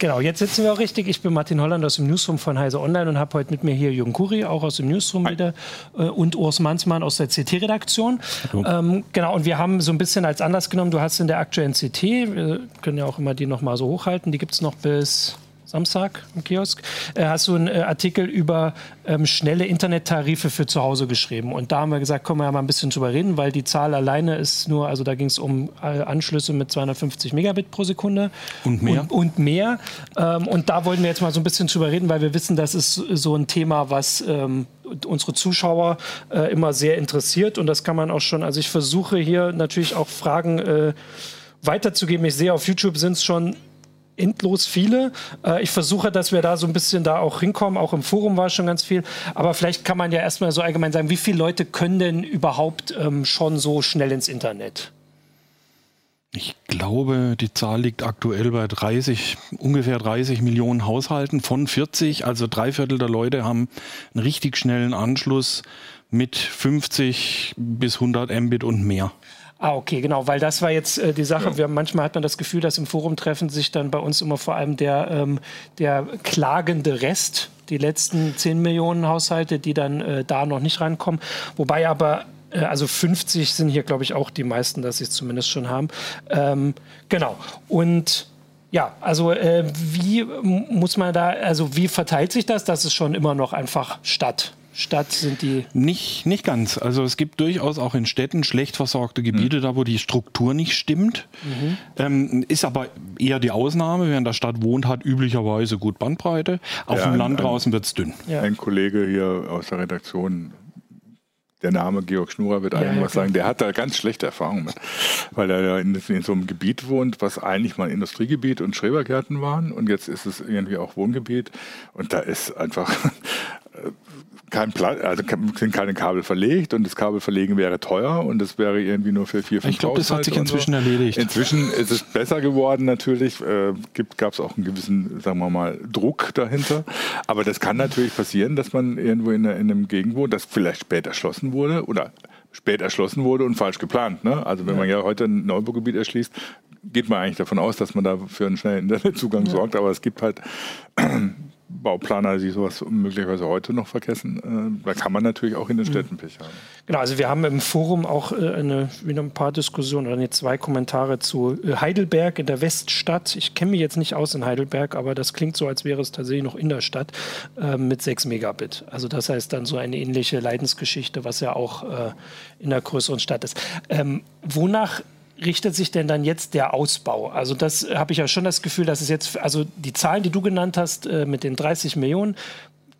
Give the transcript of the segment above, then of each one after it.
Genau, jetzt sitzen wir auch richtig. Ich bin Martin Holland aus dem Newsroom von Heise Online und habe heute mit mir hier Jürgen Kuri, auch aus dem Newsroom Hi. wieder, äh, und Urs Mansmann aus der CT-Redaktion. Ähm, genau, und wir haben so ein bisschen als Anlass genommen, du hast in der aktuellen CT, wir können ja auch immer die nochmal so hochhalten, die gibt es noch bis Samstag im Kiosk, äh, hast du einen äh, Artikel über ähm, schnelle Internettarife für zu Hause geschrieben. Und da haben wir gesagt, können wir ja mal ein bisschen drüber reden, weil die Zahl alleine ist nur, also da ging es um äh, Anschlüsse mit 250 Megabit pro Sekunde. Und mehr. Und, und mehr. Ähm, und da wollten wir jetzt mal so ein bisschen drüber reden, weil wir wissen, das ist so ein Thema, was ähm, unsere Zuschauer äh, immer sehr interessiert. Und das kann man auch schon, also ich versuche hier natürlich auch Fragen äh, weiterzugeben. Ich sehe, auf YouTube sind es schon endlos viele. Äh, ich versuche, dass wir da so ein bisschen da auch hinkommen. Auch im Forum war schon ganz viel. Aber vielleicht kann man ja erstmal so allgemein sagen, wie viele Leute können denn überhaupt ähm, schon so schnell ins Internet? Ich glaube, die Zahl liegt aktuell bei 30, ungefähr 30 Millionen Haushalten von 40. Also drei Viertel der Leute haben einen richtig schnellen Anschluss mit 50 bis 100 Mbit und mehr. Ah, okay, genau, weil das war jetzt äh, die Sache. Ja. Wir, manchmal hat man das Gefühl, dass im Forum treffen sich dann bei uns immer vor allem der, ähm, der klagende Rest, die letzten 10 Millionen Haushalte, die dann äh, da noch nicht reinkommen. Wobei aber äh, also 50 sind hier, glaube ich, auch die meisten, dass sie es zumindest schon haben. Ähm, genau. Und ja, also äh, wie muss man da, also wie verteilt sich das? Das ist schon immer noch einfach Stadt. Stadt sind die? Nicht, nicht ganz. Also es gibt durchaus auch in Städten schlecht versorgte Gebiete, mhm. da wo die Struktur nicht stimmt. Mhm. Ähm, ist aber eher die Ausnahme. Wer in der Stadt wohnt, hat üblicherweise gut Bandbreite. Auf ja, dem Land draußen wird es dünn. Ja. Ein Kollege hier aus der Redaktion der Name Georg Schnurer wird einem ja, was sagen, der hat da ganz schlechte Erfahrungen mit, weil er ja in, in, so einem Gebiet wohnt, was eigentlich mal Industriegebiet und Schrebergärten waren und jetzt ist es irgendwie auch Wohngebiet und da ist einfach kein Platz, also sind keine Kabel verlegt und das Kabelverlegen wäre teuer und das wäre irgendwie nur für vier, fünf Ich glaube, das hat sich inzwischen so. erledigt. Inzwischen ist es besser geworden natürlich, äh, gab es auch einen gewissen, sagen wir mal, Druck dahinter. Aber das kann natürlich passieren, dass man irgendwo in, in einem Gegend wohnt, das vielleicht spät erschlossen wurde oder spät erschlossen wurde und falsch geplant. Ne? Also wenn ja. man ja heute ein Neubaugebiet erschließt, geht man eigentlich davon aus, dass man da für einen schnellen Internetzugang ja. sorgt, aber es gibt halt Bauplaner, die sowas möglicherweise heute noch vergessen. Äh, da kann man natürlich auch in den mhm. Städten Pech haben. Genau, also wir haben im Forum auch äh, eine, wieder ein paar Diskussionen oder nee, zwei Kommentare zu äh, Heidelberg in der Weststadt. Ich kenne mich jetzt nicht aus in Heidelberg, aber das klingt so, als wäre es tatsächlich noch in der Stadt mit 6 Megabit. Also das heißt dann so eine ähnliche Leidensgeschichte, was ja auch in der größeren Stadt ist. Ähm, wonach richtet sich denn dann jetzt der Ausbau? Also das habe ich ja schon das Gefühl, dass es jetzt, also die Zahlen, die du genannt hast äh, mit den 30 Millionen,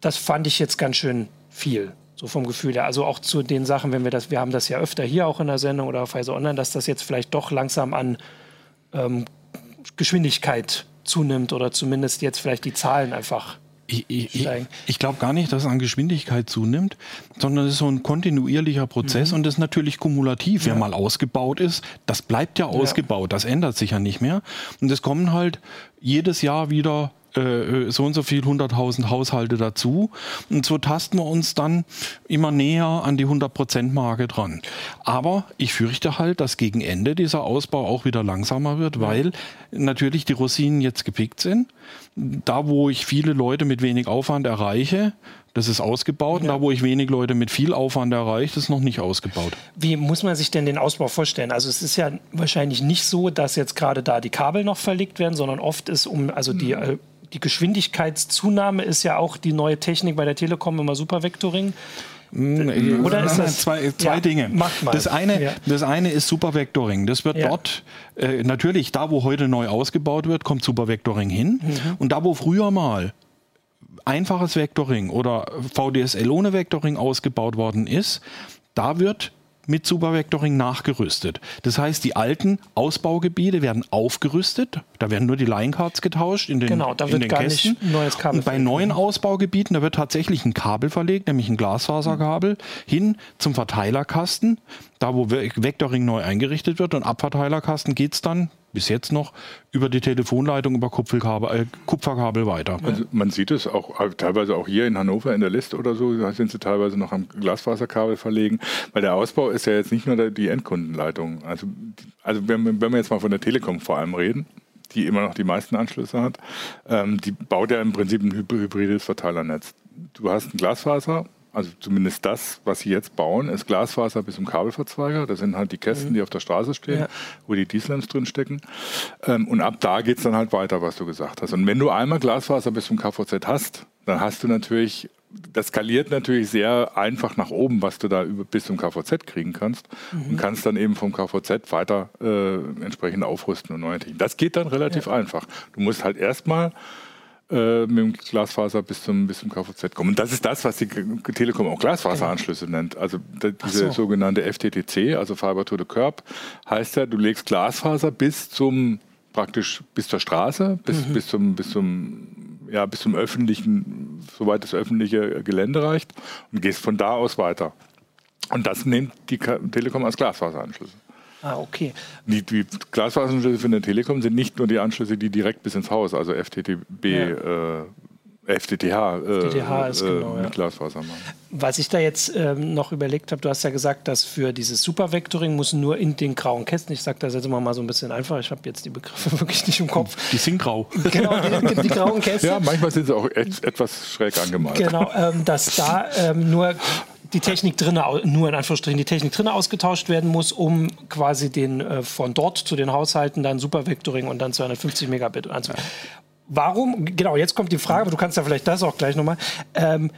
das fand ich jetzt ganz schön viel. So vom Gefühl her. Also auch zu den Sachen, wenn wir das, wir haben das ja öfter hier auch in der Sendung oder auf Weise Online, dass das jetzt vielleicht doch langsam an ähm, Geschwindigkeit zunimmt oder zumindest jetzt vielleicht die Zahlen einfach ich, ich, ich glaube gar nicht, dass es an Geschwindigkeit zunimmt, sondern es ist so ein kontinuierlicher Prozess mhm. und das ist natürlich kumulativ. Ja. Wer mal ausgebaut ist, das bleibt ja ausgebaut, ja. das ändert sich ja nicht mehr. Und es kommen halt jedes Jahr wieder äh, so und so viel 100.000 Haushalte dazu. Und so tasten wir uns dann immer näher an die 100%-Marke dran. Aber ich fürchte halt, dass gegen Ende dieser Ausbau auch wieder langsamer wird, weil natürlich die Rosinen jetzt gepickt sind. Da, wo ich viele Leute mit wenig Aufwand erreiche, das ist ausgebaut. Ja. Da, wo ich wenig Leute mit viel Aufwand erreiche, ist noch nicht ausgebaut. Wie muss man sich denn den Ausbau vorstellen? Also es ist ja wahrscheinlich nicht so, dass jetzt gerade da die Kabel noch verlegt werden, sondern oft ist um, also die mhm die Geschwindigkeitszunahme ist ja auch die neue Technik bei der Telekom immer Supervectoring. Hm, Oder ist das zwei, zwei ja, Dinge? Das eine, ja. das eine ist Supervectoring. Das wird ja. dort äh, natürlich da, wo heute neu ausgebaut wird, kommt Supervectoring hin. Mhm. Und da, wo früher mal einfaches Vectoring oder VDSL ohne Vectoring ausgebaut worden ist, da wird mit Supervectoring nachgerüstet. Das heißt, die alten Ausbaugebiete werden aufgerüstet. Da werden nur die Line-Cards getauscht in den, genau, da wird in den gar Kästen. Nicht neues Kabel Und bei neuen Ausbaugebieten, da wird tatsächlich ein Kabel verlegt, nämlich ein Glasfaserkabel, hin zum Verteilerkasten, da wo Vectoring neu eingerichtet wird. Und ab Verteilerkasten geht es dann bis jetzt noch über die Telefonleitung über Kupferkabel, äh, Kupferkabel weiter. Also man sieht es auch äh, teilweise auch hier in Hannover in der Liste oder so, da sind sie teilweise noch am Glasfaserkabel verlegen, weil der Ausbau ist ja jetzt nicht nur die Endkundenleitung. Also, also wenn, wenn wir jetzt mal von der Telekom vor allem reden, die immer noch die meisten Anschlüsse hat, ähm, die baut ja im Prinzip ein hybrides Verteilernetz. Du hast ein Glasfaser, also zumindest das, was sie jetzt bauen, ist Glasfaser bis zum Kabelverzweiger. Das sind halt die Kästen, mhm. die auf der Straße stehen, ja. wo die Dieselams drin stecken. Ähm, und ab da geht es dann halt weiter, was du gesagt hast. Und wenn du einmal Glasfaser bis zum KVZ hast, dann hast du natürlich das skaliert natürlich sehr einfach nach oben, was du da über, bis zum KVZ kriegen kannst mhm. und kannst dann eben vom KVZ weiter äh, entsprechend aufrüsten und neue Technik. Das geht dann relativ ja. einfach. Du musst halt erstmal äh, mit dem Glasfaser bis zum, bis zum KVZ kommen. Und das ist das, was die Telekom auch Glasfaseranschlüsse nennt. Also diese so. sogenannte FTTC, also Fiber to the Curb, heißt ja, du legst Glasfaser bis zum praktisch bis zur Straße, bis, mhm. bis zum, bis zum ja, bis zum öffentlichen, soweit das öffentliche Gelände reicht und gehst von da aus weiter. Und das nimmt die Telekom als Glasfaseranschlüsse. Ah, okay. Die, die Glasfaseranschlüsse für eine Telekom sind nicht nur die Anschlüsse, die direkt bis ins Haus, also FTTB, ja. äh, FTTH, FTTH äh, ist genau, mit ja. Glasfaser machen. Was ich da jetzt ähm, noch überlegt habe, du hast ja gesagt, dass für dieses Supervectoring muss nur in den grauen Kästen, ich sage das jetzt immer mal so ein bisschen einfach, ich habe jetzt die Begriffe wirklich nicht im Kopf. Die sind grau. Genau, die, die grauen Kästen. Ja, manchmal sind sie auch et etwas schräg angemalt. Genau, ähm, dass da ähm, nur die Technik drinne, nur in Anführungsstrichen die Technik drinne ausgetauscht werden muss, um quasi den äh, von dort zu den Haushalten dann Supervectoring und dann 250 Megabit anzubieten. Warum, genau, jetzt kommt die Frage, aber du kannst ja vielleicht das auch gleich nochmal. Ähm,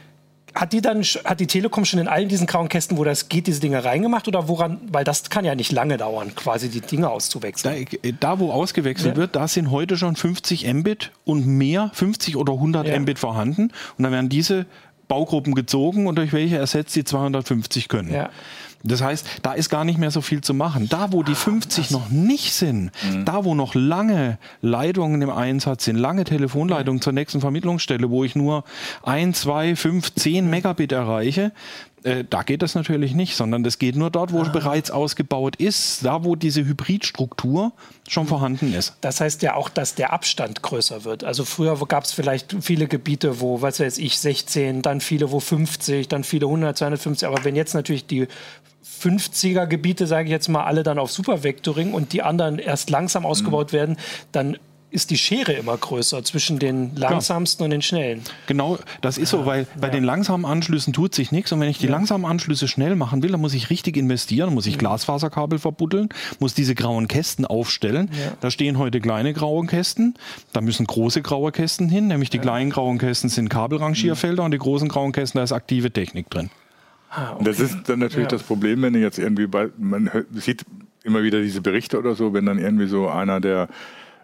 hat die dann, hat die Telekom schon in allen diesen grauen Kästen, wo das geht, diese Dinge reingemacht oder woran, weil das kann ja nicht lange dauern, quasi die Dinge auszuwechseln. Da, da wo ausgewechselt ja. wird, da sind heute schon 50 Mbit und mehr, 50 oder 100 ja. Mbit vorhanden und dann werden diese Baugruppen gezogen und durch welche ersetzt die 250 können. Ja. Das heißt, da ist gar nicht mehr so viel zu machen. Da, wo die 50 ah, noch nicht sind, mhm. da, wo noch lange Leitungen im Einsatz sind, lange Telefonleitungen zur nächsten Vermittlungsstelle, wo ich nur ein, zwei, fünf, zehn Megabit erreiche, äh, da geht das natürlich nicht, sondern das geht nur dort, wo ah. bereits ausgebaut ist, da wo diese Hybridstruktur schon vorhanden ist. Das heißt ja auch, dass der Abstand größer wird. Also früher gab es vielleicht viele Gebiete, wo, was weiß ich, 16, dann viele, wo 50, dann viele 100, 250. Aber wenn jetzt natürlich die 50er Gebiete, sage ich jetzt mal, alle dann auf Supervectoring und die anderen erst langsam ausgebaut mhm. werden, dann ist die Schere immer größer zwischen den langsamsten ja. und den schnellen. Genau, das ist so, weil bei ja. den langsamen Anschlüssen tut sich nichts und wenn ich die ja. langsamen Anschlüsse schnell machen will, dann muss ich richtig investieren, muss ich mhm. Glasfaserkabel verbuddeln, muss diese grauen Kästen aufstellen. Da stehen heute kleine graue Kästen, da müssen große graue Kästen hin, nämlich die kleinen grauen Kästen sind Kabelrangierfelder mhm. und die großen grauen Kästen, da ist aktive Technik drin. Ah, okay. Das ist dann natürlich das Problem, wenn ich jetzt irgendwie bei, man sieht immer wieder diese Berichte oder so, wenn dann irgendwie so einer der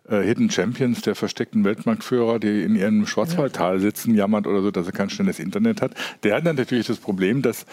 äh, Hidden Champions, der versteckten Weltmarktführer, die in ihrem Schwarzwaldtal sitzen, jammert oder so, dass er kein schnelles Internet hat. Der hat dann natürlich das Problem, dass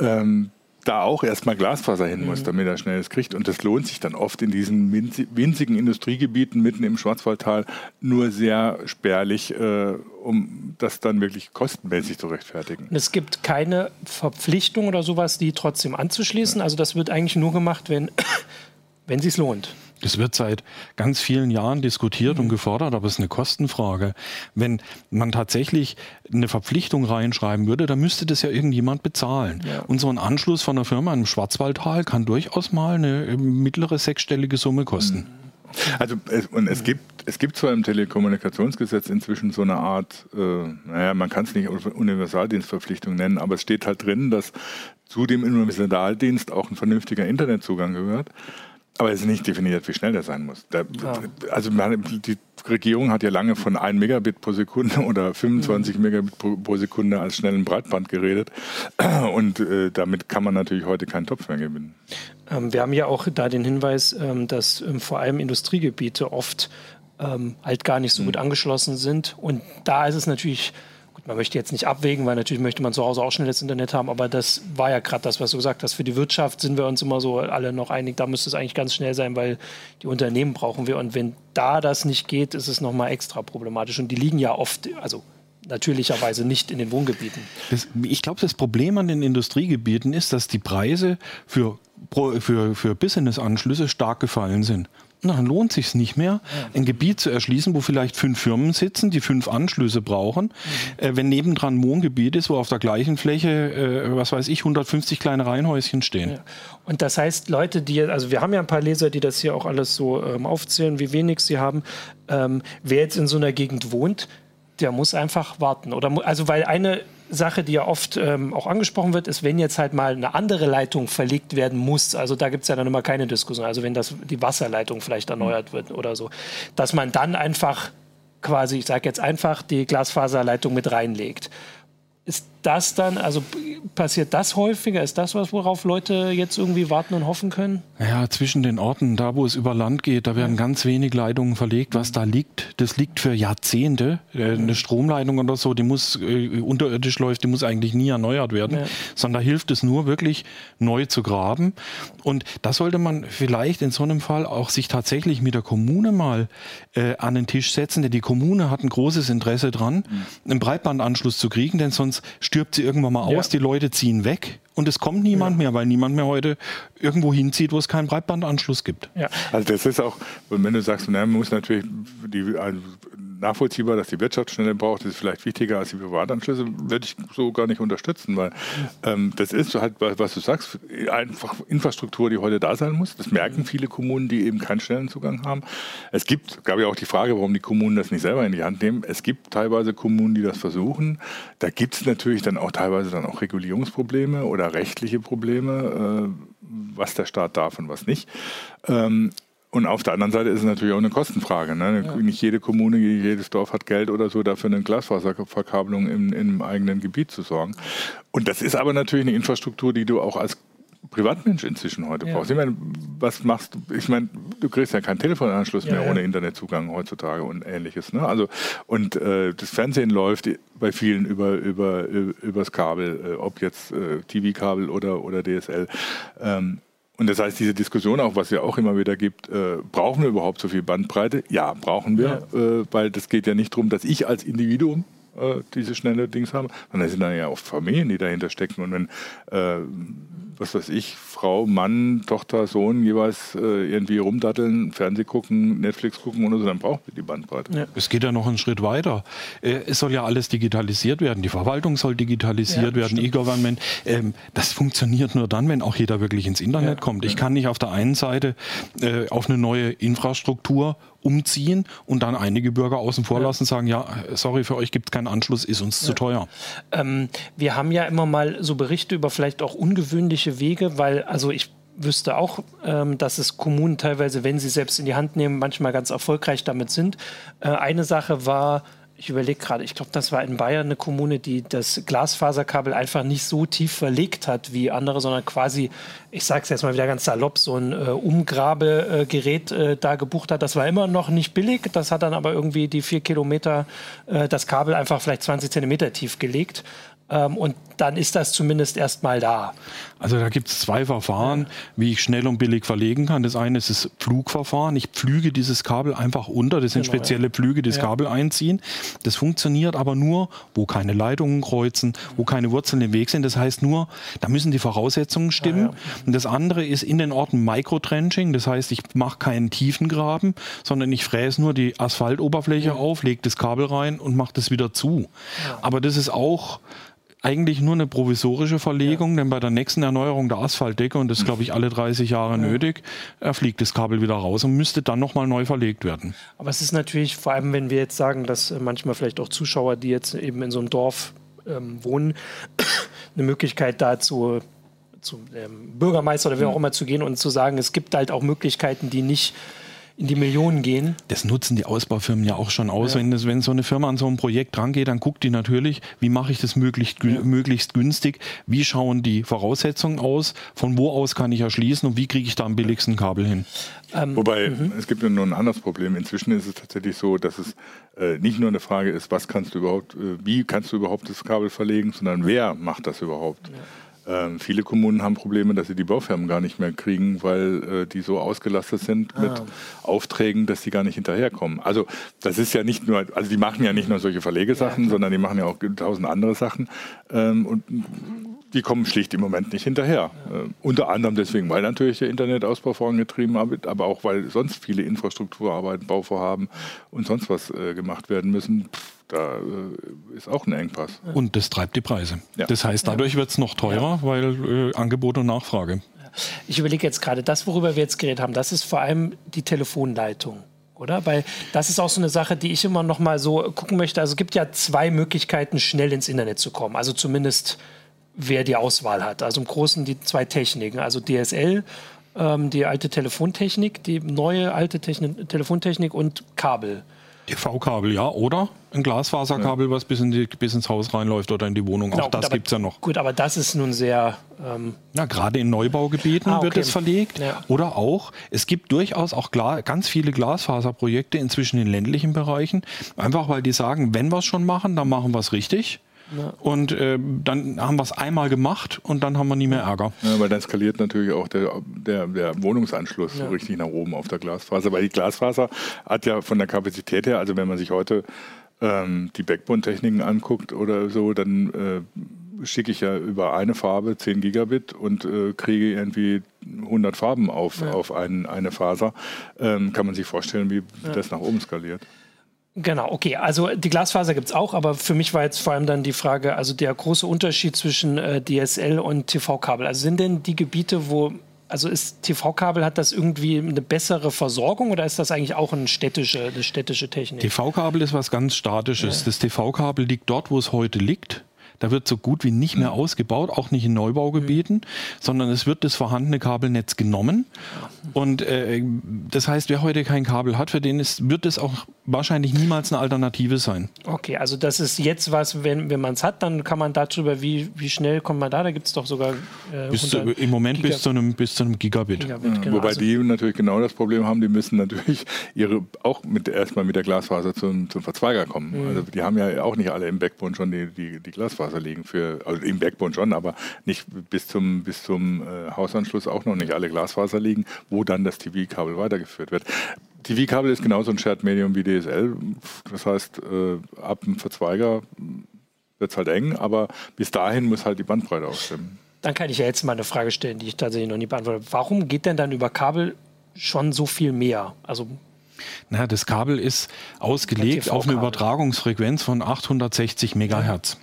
ähm, da auch erstmal Glasfaser hin muss, mhm. damit er schnelles kriegt. Und das lohnt sich dann oft in diesen winzigen Industriegebieten mitten im Schwarzwaldtal nur sehr spärlich, äh, um das dann wirklich kostenmäßig zu rechtfertigen. Es gibt keine Verpflichtung oder sowas, die trotzdem anzuschließen. Also das wird eigentlich nur gemacht, wenn, wenn es sich lohnt. Das wird seit ganz vielen Jahren diskutiert mhm. und gefordert, aber es ist eine Kostenfrage. Wenn man tatsächlich eine Verpflichtung reinschreiben würde, dann müsste das ja irgendjemand bezahlen. Ja. Und so ein Anschluss von einer Firma im Schwarzwaldtal kann durchaus mal eine äh, mittlere sechsstellige Summe kosten. Mhm. Also es, und es gibt es gibt zwar im Telekommunikationsgesetz inzwischen so eine Art, äh, naja, man kann es nicht Universaldienstverpflichtung nennen, aber es steht halt drin, dass zu dem Universaldienst auch ein vernünftiger Internetzugang gehört. Aber es ist nicht definiert, wie schnell der sein muss. Der, ja. Also die Regierung hat ja lange von 1 Megabit pro Sekunde oder 25 mhm. Megabit pro, pro, Sekunde als schnellen Breitband geredet. Und äh, damit kann man natürlich heute keinen Topf mehr gewinnen. Ähm, wir haben ja auch da den Hinweis, ähm, dass ähm, vor allem Industriegebiete oft ähm, halt gar nicht so mhm. gut angeschlossen sind. Und da ist es natürlich man möchte jetzt nicht abwägen, weil natürlich möchte man zu Hause auch schnelles Internet haben, aber das war ja gerade das, was du gesagt hast. Für die Wirtschaft sind wir uns immer so alle noch einig, da müsste es eigentlich ganz schnell sein, weil die Unternehmen brauchen wir. Und wenn da das nicht geht, ist es nochmal extra problematisch. Und die liegen ja oft, also natürlicherweise nicht in den Wohngebieten. Das, ich glaube, das Problem an den Industriegebieten ist, dass die Preise für, für, für Business-Anschlüsse stark gefallen sind. Dann lohnt sich es nicht mehr, ein Gebiet zu erschließen, wo vielleicht fünf Firmen sitzen, die fünf Anschlüsse brauchen. Mhm. Äh, wenn nebendran ein Wohngebiet ist, wo auf der gleichen Fläche, äh, was weiß ich, 150 kleine Reihenhäuschen stehen. Ja. Und das heißt, Leute, die, also wir haben ja ein paar Leser, die das hier auch alles so ähm, aufzählen, wie wenig sie haben. Ähm, wer jetzt in so einer Gegend wohnt, der muss einfach warten. Oder, also weil eine Sache, die ja oft ähm, auch angesprochen wird, ist, wenn jetzt halt mal eine andere Leitung verlegt werden muss, also da gibt es ja dann immer keine Diskussion, also wenn das, die Wasserleitung vielleicht erneuert wird oder so, dass man dann einfach quasi, ich sage jetzt einfach, die Glasfaserleitung mit reinlegt. Ist das dann, also passiert das häufiger? Ist das was, worauf Leute jetzt irgendwie warten und hoffen können? Ja, zwischen den Orten, da wo es über Land geht, da werden ganz wenig Leitungen verlegt. Was da liegt, das liegt für Jahrzehnte. Äh, eine Stromleitung oder so, die muss äh, unterirdisch läuft, die muss eigentlich nie erneuert werden, ja. sondern da hilft es nur wirklich neu zu graben. Und da sollte man vielleicht in so einem Fall auch sich tatsächlich mit der Kommune mal äh, an den Tisch setzen, denn die Kommune hat ein großes Interesse dran, mhm. einen Breitbandanschluss zu kriegen, denn sonst stirbt sie irgendwann mal aus, ja. die Leute ziehen weg und es kommt niemand ja. mehr, weil niemand mehr heute irgendwo hinzieht, wo es keinen Breitbandanschluss gibt. Ja. Also das ist auch, wenn du sagst, man muss natürlich die, also nachvollziehbar, dass die Wirtschaft schneller braucht, ist vielleicht wichtiger als die Privatanschlüsse, würde ich so gar nicht unterstützen, weil ähm, das ist halt, was du sagst, einfach Infrastruktur, die heute da sein muss. Das merken viele Kommunen, die eben keinen schnellen Zugang haben. Es gibt, gab ja auch die Frage, warum die Kommunen das nicht selber in die Hand nehmen. Es gibt teilweise Kommunen, die das versuchen. Da gibt es natürlich dann auch teilweise dann auch Regulierungsprobleme oder rechtliche Probleme, äh, was der Staat darf und was nicht. Ähm, und auf der anderen Seite ist es natürlich auch eine Kostenfrage. Ne? Ja. Nicht jede Kommune, jedes Dorf hat Geld oder so, dafür eine Glasfaserverkabelung im, im eigenen Gebiet zu sorgen. Und das ist aber natürlich eine Infrastruktur, die du auch als Privatmensch inzwischen heute ja. brauchst. Ich meine, was machst du? Ich meine, du kriegst ja keinen Telefonanschluss ja, mehr ja. ohne Internetzugang heutzutage und ähnliches. Ne? Also, und äh, das Fernsehen läuft bei vielen über, über, übers Kabel, äh, ob jetzt äh, TV-Kabel oder, oder DSL. Ähm, und das heißt, diese Diskussion auch, was ja auch immer wieder gibt, äh, brauchen wir überhaupt so viel Bandbreite? Ja, brauchen wir, ja. äh, weil das geht ja nicht darum, dass ich als Individuum äh, diese schnelle Dings habe, sondern es sind dann ja auch Familien, die dahinter stecken. Und wenn äh, was weiß ich, Frau, Mann, Tochter, Sohn jeweils äh, irgendwie rumdatteln, Fernseh gucken, Netflix gucken oder so, dann braucht wir die Bandbreite. Ja. Es geht ja noch einen Schritt weiter. Äh, es soll ja alles digitalisiert werden. Die Verwaltung soll digitalisiert ja, werden, E-Government. Ähm, das funktioniert nur dann, wenn auch jeder wirklich ins Internet ja, kommt. Ich kann nicht auf der einen Seite äh, auf eine neue Infrastruktur umziehen und dann einige Bürger außen vor lassen und sagen, ja, sorry, für euch gibt es keinen Anschluss, ist uns ja. zu teuer. Ähm, wir haben ja immer mal so Berichte über vielleicht auch ungewöhnliche Wege, weil also ich wüsste auch, ähm, dass es Kommunen teilweise, wenn sie selbst in die Hand nehmen, manchmal ganz erfolgreich damit sind. Äh, eine Sache war, ich überlege gerade, ich glaube, das war in Bayern eine Kommune, die das Glasfaserkabel einfach nicht so tief verlegt hat wie andere, sondern quasi, ich sage es jetzt mal wieder ganz salopp, so ein äh, Umgrabegerät äh, da gebucht hat. Das war immer noch nicht billig, das hat dann aber irgendwie die vier Kilometer äh, das Kabel einfach vielleicht 20 Zentimeter tief gelegt. Ähm, und dann ist das zumindest erstmal da. Also da gibt es zwei Verfahren, ja. wie ich schnell und billig verlegen kann. Das eine ist das Pflugverfahren. Ich pflüge dieses Kabel einfach unter. Das sind genau, spezielle Pflüge, die das ja. Kabel einziehen. Das funktioniert aber nur, wo keine Leitungen kreuzen, wo keine Wurzeln im Weg sind. Das heißt nur, da müssen die Voraussetzungen stimmen. Ja, und das andere ist in den Orten Microtrenching. Das heißt, ich mache keinen Tiefengraben, sondern ich fräse nur die Asphaltoberfläche auf, lege das Kabel rein und mache das wieder zu. Aber das ist auch eigentlich nur eine provisorische Verlegung, ja. denn bei der nächsten Erneuerung der Asphaltdecke, und das ist, glaube ich, alle 30 Jahre ja. nötig, fliegt das Kabel wieder raus und müsste dann nochmal neu verlegt werden. Aber es ist natürlich, vor allem wenn wir jetzt sagen, dass manchmal vielleicht auch Zuschauer, die jetzt eben in so einem Dorf ähm, wohnen, eine Möglichkeit dazu zum ähm, Bürgermeister oder wer auch immer zu gehen und zu sagen, es gibt halt auch Möglichkeiten, die nicht in die Millionen gehen. Das nutzen die Ausbaufirmen ja auch schon aus. Ja. Wenn, das, wenn so eine Firma an so ein Projekt rangeht, dann guckt die natürlich, wie mache ich das möglichst, ja. möglichst günstig, wie schauen die Voraussetzungen aus, von wo aus kann ich erschließen und wie kriege ich da am billigsten Kabel hin. Ähm, Wobei, mhm. es gibt nur ein anderes Problem. Inzwischen ist es tatsächlich so, dass es äh, nicht nur eine Frage ist, was kannst du überhaupt, äh, wie kannst du überhaupt das Kabel verlegen, sondern wer macht das überhaupt. Ja. Ähm, viele Kommunen haben Probleme, dass sie die Baufirmen gar nicht mehr kriegen, weil äh, die so ausgelastet sind ah. mit Aufträgen, dass sie gar nicht hinterherkommen. Also das ist ja nicht nur, also die machen ja nicht nur solche Verlegesachen, ja, sondern die machen ja auch tausend andere Sachen. Ähm, und die kommen schlicht im Moment nicht hinterher. Ja. Äh, unter anderem deswegen, weil natürlich der Internetausbau vorangetrieben wird, aber auch weil sonst viele Infrastrukturarbeiten, Bauvorhaben und sonst was äh, gemacht werden müssen. Pff, da äh, ist auch ein Engpass. Und das treibt die Preise. Ja. Das heißt, dadurch wird es noch teurer, weil äh, Angebot und Nachfrage. Ich überlege jetzt gerade, das, worüber wir jetzt geredet haben, das ist vor allem die Telefonleitung oder? Weil das ist auch so eine Sache, die ich immer noch mal so gucken möchte. Also es gibt ja zwei Möglichkeiten, schnell ins Internet zu kommen. Also zumindest wer die Auswahl hat. Also im Großen die zwei Techniken, also DSL, ähm, die alte Telefontechnik, die neue alte Techn Telefontechnik und Kabel. TV-Kabel, ja, oder ein Glasfaserkabel, ja. was bis, in die, bis, ins Haus reinläuft oder in die Wohnung. Genau, auch das gibt es ja noch. Gut, aber das ist nun sehr. Ähm ja, gerade in Neubaugebieten ah, okay. wird es verlegt. Ja. Oder auch, es gibt durchaus auch ganz viele Glasfaserprojekte inzwischen in ländlichen Bereichen. Einfach weil die sagen, wenn wir es schon machen, dann machen wir es richtig. Ja. Und äh, dann haben wir es einmal gemacht und dann haben wir nie mehr Ärger. Ja, weil dann skaliert natürlich auch der, der, der Wohnungsanschluss ja. so richtig nach oben auf der Glasfaser. Weil die Glasfaser hat ja von der Kapazität her, also wenn man sich heute ähm, die Backbone-Techniken anguckt oder so, dann äh, schicke ich ja über eine Farbe 10 Gigabit und äh, kriege irgendwie 100 Farben auf, ja. auf ein, eine Faser. Ähm, kann man sich vorstellen, wie das nach oben skaliert. Genau, okay. Also die Glasfaser gibt es auch, aber für mich war jetzt vor allem dann die Frage, also der große Unterschied zwischen äh, DSL und TV-Kabel. Also sind denn die Gebiete, wo, also ist TV-Kabel, hat das irgendwie eine bessere Versorgung oder ist das eigentlich auch eine städtische, eine städtische Technik? TV-Kabel ist was ganz Statisches. Ja. Das TV-Kabel liegt dort, wo es heute liegt. Da wird so gut wie nicht mehr mhm. ausgebaut, auch nicht in Neubaugebieten, mhm. sondern es wird das vorhandene Kabelnetz genommen. Und äh, das heißt, wer heute kein Kabel hat, für den ist, wird es auch wahrscheinlich niemals eine Alternative sein. Okay, also das ist jetzt was, wenn, wenn man es hat, dann kann man darüber, wie, wie schnell kommt man da? Da gibt es doch sogar äh, bis zu, Im Moment bis zu, einem, bis zu einem Gigabit. Gigabit genau. Wobei also die natürlich genau das Problem haben, die müssen natürlich ihre auch mit, erstmal mit der Glasfaser zum, zum Verzweiger kommen. Mhm. Also die haben ja auch nicht alle im Backbone schon die, die, die Glasfaser liegen für, also im Backbone schon, aber nicht bis zum, bis zum äh, Hausanschluss auch noch nicht alle Glasfaser liegen, wo dann das TV-Kabel weitergeführt wird. TV-Kabel ist genauso ein Shared-Medium wie DSL. Das heißt, äh, ab dem Verzweiger wird es halt eng, aber bis dahin muss halt die Bandbreite auch stimmen. Dann kann ich ja jetzt mal eine Frage stellen, die ich tatsächlich noch nie beantwortet habe. Warum geht denn dann über Kabel schon so viel mehr? Also naja, das Kabel ist ausgelegt auf eine Übertragungsfrequenz von 860 Megahertz.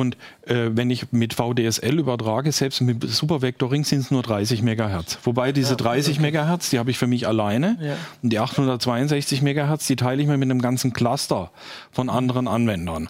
Und äh, wenn ich mit VDSL übertrage, selbst mit Supervectoring sind es nur 30 Megahertz. Wobei diese ja, 30 okay. Megahertz, die habe ich für mich alleine. Ja. Und die 862 Megahertz, die teile ich mir mit einem ganzen Cluster von anderen Anwendern.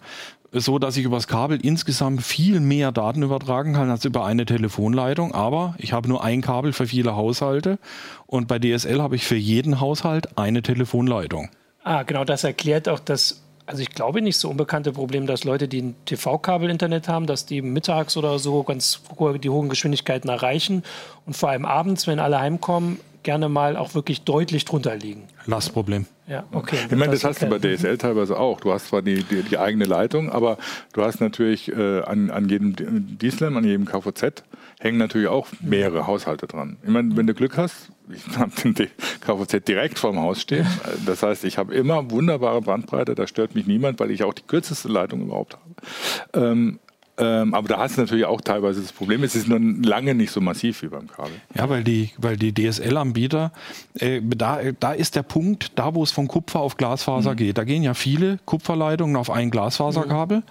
So dass ich übers Kabel insgesamt viel mehr Daten übertragen kann als über eine Telefonleitung. Aber ich habe nur ein Kabel für viele Haushalte. Und bei DSL habe ich für jeden Haushalt eine Telefonleitung. Ah, genau, das erklärt auch das also ich glaube nicht so unbekannte Problem, dass Leute, die ein TV-Kabel-Internet haben, dass die mittags oder so ganz die hohen Geschwindigkeiten erreichen und vor allem abends, wenn alle heimkommen, gerne mal auch wirklich deutlich drunter liegen. Lastproblem. Ja, okay. Ich meine, das, das hast du bei DSL teilweise auch. Du hast zwar die, die, die eigene Leitung, aber du hast natürlich äh, an, an jedem DSLAM, an jedem KVZ hängen natürlich auch mehrere Haushalte dran. Ich meine, wenn du Glück hast, ich habe den KVZ direkt vorm Haus stehen. Das heißt, ich habe immer wunderbare Bandbreite, da stört mich niemand, weil ich auch die kürzeste Leitung überhaupt habe. Ähm, ähm, aber da hast du natürlich auch teilweise das Problem, es ist nur lange nicht so massiv wie beim Kabel. Ja, weil die, weil die DSL-Anbieter, äh, da, da ist der Punkt, da wo es von Kupfer auf Glasfaser mhm. geht, da gehen ja viele Kupferleitungen auf ein Glasfaserkabel. Mhm.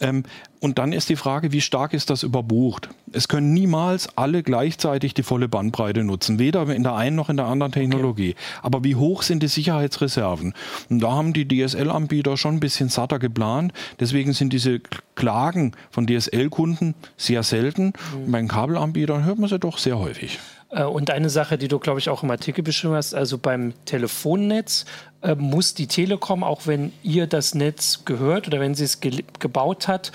Ähm, und dann ist die Frage, wie stark ist das überbucht? Es können niemals alle gleichzeitig die volle Bandbreite nutzen, weder in der einen noch in der anderen Technologie. Okay. Aber wie hoch sind die Sicherheitsreserven? Und da haben die DSL-Anbieter schon ein bisschen satter geplant. Deswegen sind diese Klagen von DSL-Kunden sehr selten. Mhm. Bei den Kabelanbietern hört man sie doch sehr häufig. Äh, und eine Sache, die du, glaube ich, auch im Artikel beschrieben hast, also beim Telefonnetz äh, muss die Telekom, auch wenn ihr das Netz gehört oder wenn sie es ge gebaut hat,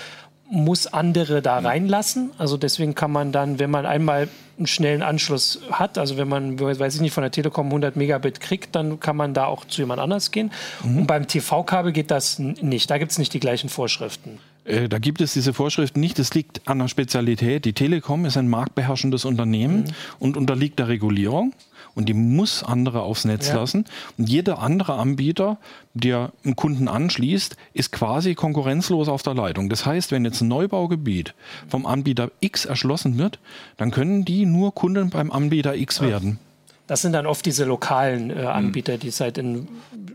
muss andere da reinlassen. Also deswegen kann man dann, wenn man einmal einen schnellen Anschluss hat, also wenn man, weiß ich nicht, von der Telekom 100 Megabit kriegt, dann kann man da auch zu jemand anders gehen. Mhm. Und beim TV-Kabel geht das nicht. Da gibt es nicht die gleichen Vorschriften. Äh, da gibt es diese Vorschriften nicht. Es liegt an der Spezialität. Die Telekom ist ein marktbeherrschendes Unternehmen mhm. und unterliegt der Regulierung und die muss andere aufs Netz ja. lassen. Und jeder andere Anbieter, der einen Kunden anschließt, ist quasi konkurrenzlos auf der Leitung. Das heißt, wenn jetzt ein Neubaugebiet vom Anbieter X erschlossen wird, dann können die nur Kunden beim Anbieter X werden. Das sind dann oft diese lokalen äh, Anbieter, die es halt in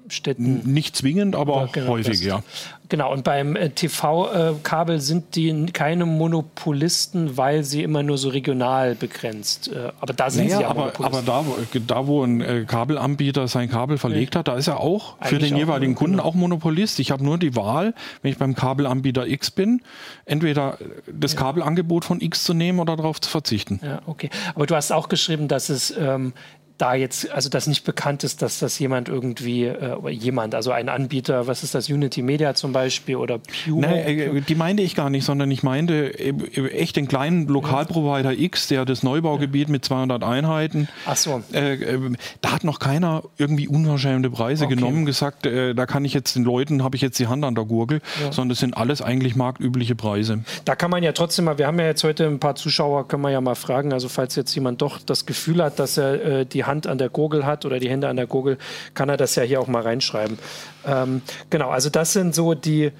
Städten. Nicht zwingend, aber genau, häufig, ja. Genau, und beim äh, TV-Kabel sind die keine Monopolisten, weil sie immer nur so regional begrenzt. Äh, aber da sind naja, sie aber, aber da, da, wo ein äh, Kabelanbieter sein Kabel verlegt nee. hat, da ist er auch Eigentlich für den jeweiligen auch, Kunden genau. auch Monopolist. Ich habe nur die Wahl, wenn ich beim Kabelanbieter X bin, entweder das ja. Kabelangebot von X zu nehmen oder darauf zu verzichten. Ja, okay. Aber du hast auch geschrieben, dass es ähm, da jetzt, also das nicht bekannt ist, dass das jemand irgendwie, äh, jemand, also ein Anbieter, was ist das, Unity Media zum Beispiel oder Pure? Nein, äh, die meinte ich gar nicht, sondern ich meinte äh, echt den kleinen Lokalprovider X, der das Neubaugebiet ja. mit 200 Einheiten. Ach so. Äh, äh, da hat noch keiner irgendwie unverschämte Preise okay. genommen, gesagt, äh, da kann ich jetzt den Leuten, habe ich jetzt die Hand an der Gurgel, ja. sondern das sind alles eigentlich marktübliche Preise. Da kann man ja trotzdem mal, wir haben ja jetzt heute ein paar Zuschauer, können wir ja mal fragen, also falls jetzt jemand doch das Gefühl hat, dass er die Hand an der Gurgel hat oder die Hände an der Gurgel, kann er das ja hier auch mal reinschreiben. Ähm, genau, also das sind so die,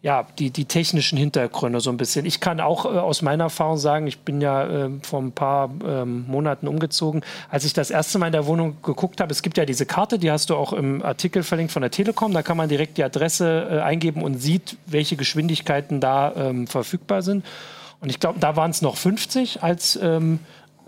ja, die, die technischen Hintergründe so ein bisschen. Ich kann auch äh, aus meiner Erfahrung sagen, ich bin ja äh, vor ein paar ähm, Monaten umgezogen. Als ich das erste Mal in der Wohnung geguckt habe, es gibt ja diese Karte, die hast du auch im Artikel verlinkt von der Telekom, da kann man direkt die Adresse äh, eingeben und sieht, welche Geschwindigkeiten da ähm, verfügbar sind. Und ich glaube, da waren es noch 50 als ähm,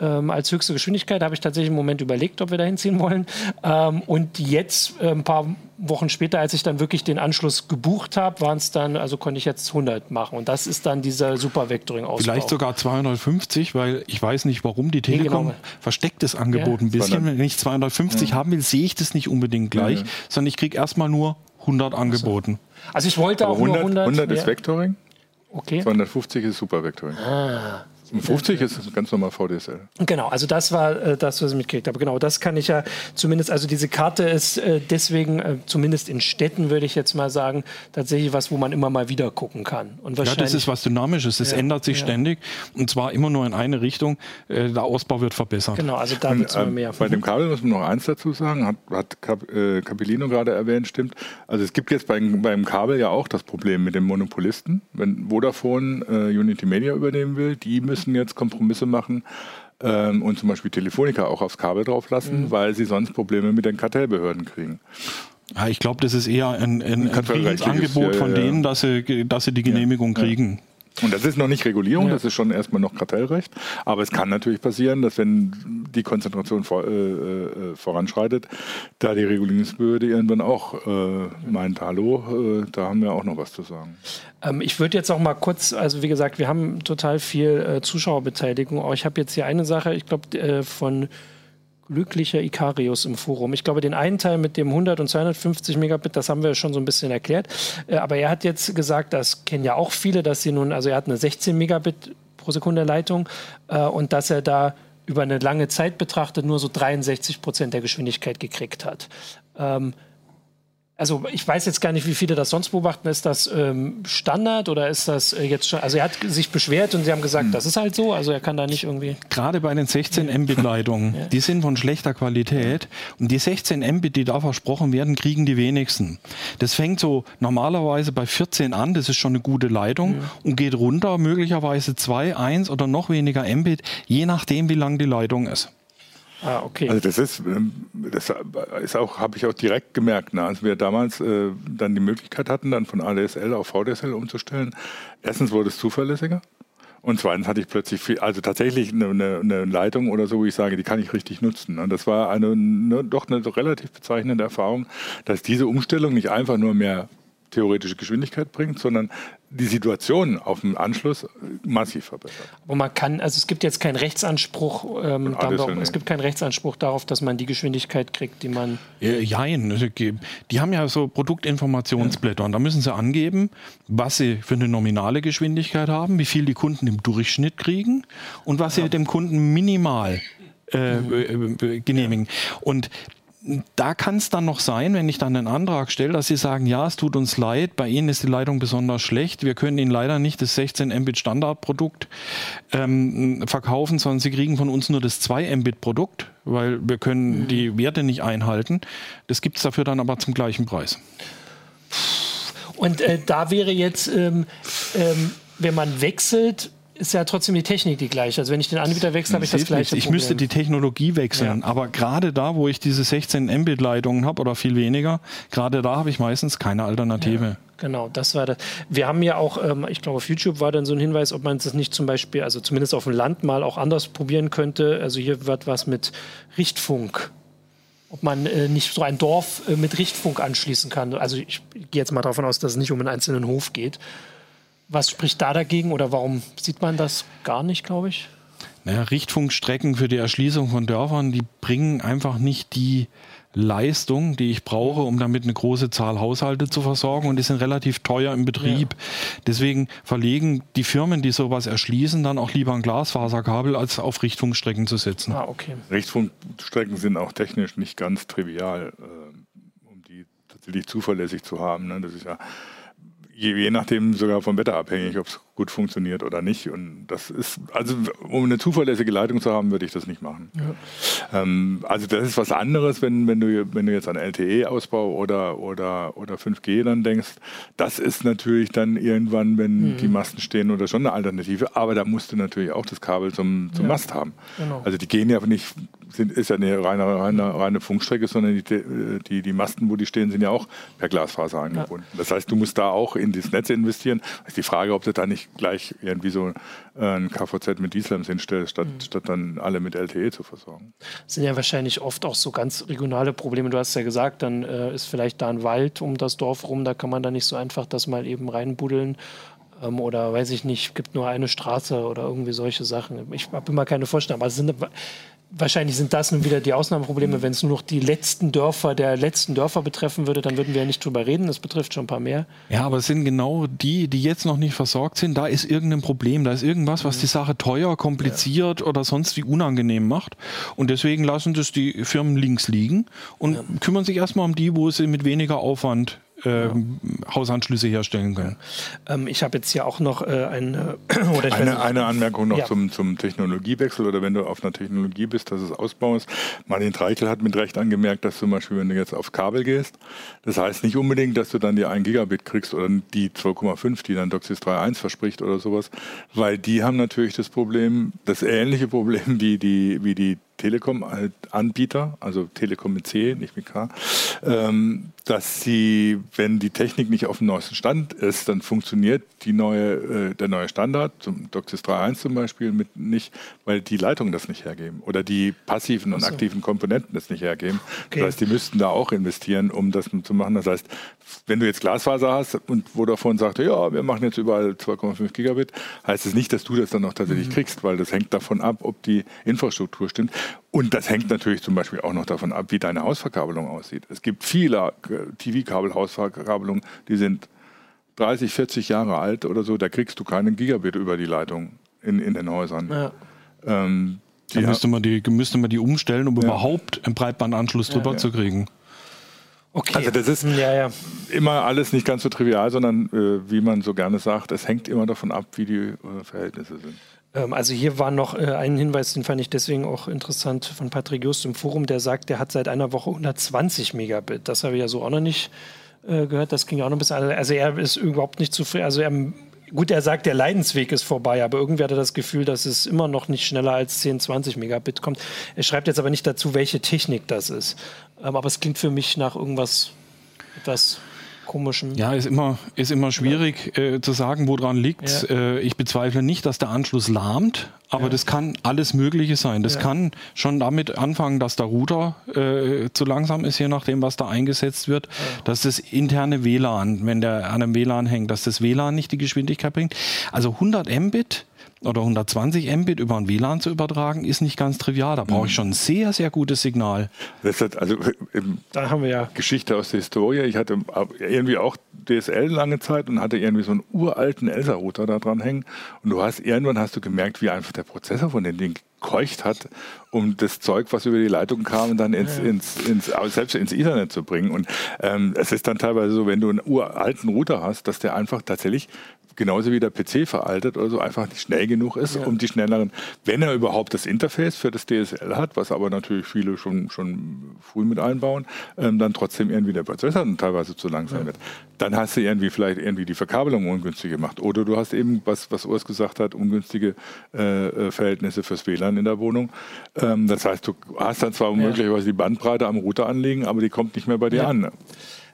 ähm, als höchste Geschwindigkeit. Habe ich tatsächlich einen Moment überlegt, ob wir da hinziehen wollen. Ähm, und jetzt, äh, ein paar Wochen später, als ich dann wirklich den Anschluss gebucht habe, waren es dann, also konnte ich jetzt 100 machen. Und das ist dann dieser Super-Vectoring-Ausbau. Vielleicht sogar 250, weil ich weiß nicht, warum die Telekom nee, genau. versteckt das Angebot ja. ein bisschen. Wenn ich 250 ja. haben will, sehe ich das nicht unbedingt gleich, ja. sondern ich kriege erstmal nur 100 angeboten. Also ich wollte auch 100, nur 100. 100 ist Vectoring. Okay. 250 ist Super Vectoring. Ah. 50 ist ganz normal VDSL. Genau, also das war äh, das, was ich mitgekriegt habe. Genau, das kann ich ja zumindest, also diese Karte ist äh, deswegen, äh, zumindest in Städten würde ich jetzt mal sagen, tatsächlich was, wo man immer mal wieder gucken kann. Und ja, das ist was Dynamisches, es ja, ändert sich ja. ständig und zwar immer nur in eine Richtung. Äh, der Ausbau wird verbessert. Genau, also da wird es immer mehr. Bei dem Kabel muss man noch eins dazu sagen, hat, hat Cap, äh, Capellino gerade erwähnt, stimmt. Also es gibt jetzt beim, beim Kabel ja auch das Problem mit den Monopolisten. Wenn Vodafone äh, Unity Media übernehmen will, die müssen müssen jetzt Kompromisse machen ähm, und zum Beispiel Telefonica auch aufs Kabel drauf lassen, mhm. weil sie sonst Probleme mit den Kartellbehörden kriegen. Ja, ich glaube, das ist eher ein, ein, ein Angebot von ja, ja. denen, dass sie, dass sie die Genehmigung kriegen. Und das ist noch nicht Regulierung, ja. das ist schon erstmal noch Kartellrecht. Aber es kann natürlich passieren, dass wenn die Konzentration vor, äh, äh, voranschreitet, da die Regulierungsbehörde irgendwann auch äh, meint, hallo, äh, da haben wir auch noch was zu sagen. Ähm, ich würde jetzt auch mal kurz, also wie gesagt, wir haben total viel äh, Zuschauerbeteiligung. Aber ich habe jetzt hier eine Sache, ich glaube, äh, von glücklicher Ikarius im Forum. Ich glaube, den einen Teil mit dem 100 und 250 Megabit, das haben wir schon so ein bisschen erklärt. Äh, aber er hat jetzt gesagt, das kennen ja auch viele, dass sie nun, also er hat eine 16 Megabit pro Sekunde Leitung äh, und dass er da über eine lange Zeit betrachtet nur so 63 Prozent der Geschwindigkeit gekriegt hat. Ähm, also ich weiß jetzt gar nicht, wie viele das sonst beobachten. Ist das ähm, Standard oder ist das äh, jetzt schon? Also er hat sich beschwert und sie haben gesagt, hm. das ist halt so. Also er kann da nicht irgendwie. Gerade bei den 16 Mbit-Leitungen, ja. die sind von schlechter Qualität und die 16 Mbit, die da versprochen werden, kriegen die wenigsten. Das fängt so normalerweise bei 14 an. Das ist schon eine gute Leitung ja. und geht runter möglicherweise 2, 1 oder noch weniger Mbit, je nachdem, wie lang die Leitung ist. Ah, okay. Also das ist, ähm, das ist auch, habe ich auch direkt gemerkt, ne? als wir damals äh, dann die Möglichkeit hatten, dann von ADSL auf VDSL umzustellen. Erstens wurde es zuverlässiger. Und zweitens hatte ich plötzlich viel, also tatsächlich eine, eine, eine, Leitung oder so, wo ich sage, die kann ich richtig nutzen. Und das war eine, eine, doch eine relativ bezeichnende Erfahrung, dass diese Umstellung nicht einfach nur mehr theoretische Geschwindigkeit bringt, sondern die Situation auf dem Anschluss massiv verbessert. Aber man kann, also es gibt jetzt keinen Rechtsanspruch, ähm, darauf, es gibt keinen Rechtsanspruch darauf, dass man die Geschwindigkeit kriegt, die man. Äh, jein, die haben ja so Produktinformationsblätter und da müssen sie angeben, was sie für eine nominale Geschwindigkeit haben, wie viel die Kunden im Durchschnitt kriegen und was ja. sie dem Kunden minimal äh, mhm. äh, genemigen. Und da kann es dann noch sein, wenn ich dann einen Antrag stelle, dass Sie sagen, ja, es tut uns leid, bei Ihnen ist die Leitung besonders schlecht, wir können Ihnen leider nicht das 16 Mbit Standardprodukt ähm, verkaufen, sondern Sie kriegen von uns nur das 2 Mbit Produkt, weil wir können mhm. die Werte nicht einhalten. Das gibt es dafür dann aber zum gleichen Preis. Und äh, da wäre jetzt, ähm, ähm, wenn man wechselt, ist ja trotzdem die Technik die gleiche. Also wenn ich den Anbieter wechsle, habe ich das gleiche Ich müsste die Technologie wechseln, ja. aber gerade da, wo ich diese 16 Mbit-Leitungen habe oder viel weniger, gerade da habe ich meistens keine Alternative. Ja. Genau, das war das. Wir haben ja auch, ähm, ich glaube, auf YouTube war dann so ein Hinweis, ob man das nicht zum Beispiel, also zumindest auf dem Land mal auch anders probieren könnte. Also hier wird was mit Richtfunk ob man äh, nicht so ein Dorf äh, mit Richtfunk anschließen kann. Also ich gehe jetzt mal davon aus, dass es nicht um einen einzelnen Hof geht. Was spricht da dagegen oder warum sieht man das gar nicht, glaube ich? Naja, Richtfunkstrecken für die Erschließung von Dörfern, die bringen einfach nicht die Leistung, die ich brauche, um damit eine große Zahl Haushalte zu versorgen und die sind relativ teuer im Betrieb. Ja. Deswegen verlegen die Firmen, die sowas erschließen, dann auch lieber ein Glasfaserkabel, als auf Richtfunkstrecken zu setzen. Ah, okay. Richtfunkstrecken sind auch technisch nicht ganz trivial, äh, um die tatsächlich zuverlässig zu haben. Ne? Das ist ja je, je nachdem sogar vom Wetter abhängig, ob es gut funktioniert oder nicht. Und das ist, also um eine zuverlässige Leitung zu haben, würde ich das nicht machen. Ja. Ähm, also das ist was anderes, wenn, wenn, du, wenn du jetzt an LTE-Ausbau oder, oder, oder 5G dann denkst. Das ist natürlich dann irgendwann, wenn mhm. die Masten stehen oder schon eine Alternative. Aber da musst du natürlich auch das Kabel zum, zum ja. Mast haben. Genau. Also die gehen ja nicht sind, ist ja eine reine, reine, reine Funkstrecke, sondern die, die, die Masten, wo die stehen, sind ja auch per Glasfaser angebunden. Ja. Das heißt, du musst da auch in das Netz investieren. Das ist die Frage, ob du da nicht gleich irgendwie so äh, ein KVZ mit Dieselams hinstellst, statt, mhm. statt dann alle mit LTE zu versorgen. Das sind ja wahrscheinlich oft auch so ganz regionale Probleme. Du hast ja gesagt, dann äh, ist vielleicht da ein Wald um das Dorf rum, da kann man da nicht so einfach das mal eben reinbuddeln ähm, oder weiß ich nicht, gibt nur eine Straße oder irgendwie solche Sachen. Ich habe immer keine Vorstellung, aber es sind Wahrscheinlich sind das nun wieder die Ausnahmeprobleme. Wenn es nur noch die letzten Dörfer der letzten Dörfer betreffen würde, dann würden wir ja nicht drüber reden. Das betrifft schon ein paar mehr. Ja, aber es sind genau die, die jetzt noch nicht versorgt sind. Da ist irgendein Problem. Da ist irgendwas, was die Sache teuer, kompliziert ja. oder sonst wie unangenehm macht. Und deswegen lassen das die Firmen links liegen und ja. kümmern sich erstmal um die, wo sie mit weniger Aufwand äh, Hausanschlüsse herstellen können. Ähm, ich habe jetzt hier auch noch äh, eine, oder eine, nicht, eine Anmerkung noch ja. zum, zum Technologiewechsel oder wenn du auf einer Technologie bist, dass es ausbaust. Martin Treichel hat mit Recht angemerkt, dass zum Beispiel, wenn du jetzt aufs Kabel gehst, das heißt nicht unbedingt, dass du dann die 1 Gigabit kriegst oder die 2,5, die dann DOCSIS 3.1 verspricht oder sowas, weil die haben natürlich das Problem, das ähnliche Problem wie die, wie die Telekom-Anbieter, also Telekom mit C, nicht mit K, ähm, dass sie, wenn die Technik nicht auf dem neuesten Stand ist, dann funktioniert die neue, äh, der neue Standard, zum DOCSIS 3.1 zum Beispiel, mit nicht, weil die Leitungen das nicht hergeben oder die passiven und so. aktiven Komponenten das nicht hergeben. Okay. Das heißt, die müssten da auch investieren, um das zu machen. Das heißt, wenn du jetzt Glasfaser hast und Vodafone sagt, ja, wir machen jetzt überall 2,5 Gigabit, heißt es das nicht, dass du das dann auch tatsächlich mhm. kriegst, weil das hängt davon ab, ob die Infrastruktur stimmt. Und das hängt natürlich zum Beispiel auch noch davon ab, wie deine Hausverkabelung aussieht. Es gibt viele TV-Kabel-Hausverkabelungen, die sind 30, 40 Jahre alt oder so, da kriegst du keinen Gigabit über die Leitung in, in den Häusern. Ja. Ähm, da müsste man, die, müsste man die umstellen, um ja. überhaupt einen Breitbandanschluss drüber ja, zu kriegen. Okay. Also das ist ja, ja. immer alles nicht ganz so trivial, sondern äh, wie man so gerne sagt, es hängt immer davon ab, wie die äh, Verhältnisse sind. Ähm, also hier war noch äh, ein Hinweis, den fand ich deswegen auch interessant von Patrick Just im Forum, der sagt, der hat seit einer Woche 120 Megabit. Das habe ich ja so auch noch nicht äh, gehört. Das ging ja auch noch ein bisschen. Also er ist überhaupt nicht zufrieden. Also er Gut, er sagt, der Leidensweg ist vorbei, aber irgendwie hat er das Gefühl, dass es immer noch nicht schneller als 10, 20 Megabit kommt. Er schreibt jetzt aber nicht dazu, welche Technik das ist. Ähm, aber es klingt für mich nach irgendwas etwas komischen. Ja, ist immer, ist immer schwierig äh, zu sagen, woran liegt. Ja. Äh, ich bezweifle nicht, dass der Anschluss lahmt, aber ja. das kann alles Mögliche sein. Das ja. kann schon damit anfangen, dass der Router äh, zu langsam ist, je nachdem, was da eingesetzt wird. Dass das interne WLAN, wenn der an einem WLAN hängt, dass das WLAN nicht die Geschwindigkeit bringt. Also 100 Mbit oder 120 Mbit über ein WLAN zu übertragen, ist nicht ganz trivial. Da brauche ich schon ein sehr, sehr gutes Signal. Das hat also da haben wir ja Geschichte aus der Historie. Ich hatte irgendwie auch DSL lange Zeit und hatte irgendwie so einen uralten Elsa-Router da dran hängen. Und du hast irgendwann hast du gemerkt, wie einfach der Prozessor von dem Ding gekeucht hat, um das Zeug, was über die Leitung kam, dann ins, ja. ins, ins, selbst ins Ethernet zu bringen. Und ähm, es ist dann teilweise so, wenn du einen uralten Router hast, dass der einfach tatsächlich genauso wie der PC veraltet oder so einfach nicht schnell genug ist, ja. um die schnelleren, wenn er überhaupt das Interface für das DSL hat, was aber natürlich viele schon, schon früh mit einbauen, ähm, dann trotzdem irgendwie der Prozessor teilweise zu langsam ja. wird. Dann hast du irgendwie vielleicht irgendwie die Verkabelung ungünstig gemacht. Oder du hast eben, was, was Urs gesagt hat, ungünstige äh, äh Verhältnisse fürs WLAN in der Wohnung. Ähm, das heißt, du hast dann zwar möglicherweise die Bandbreite am Router anlegen, aber die kommt nicht mehr bei dir an.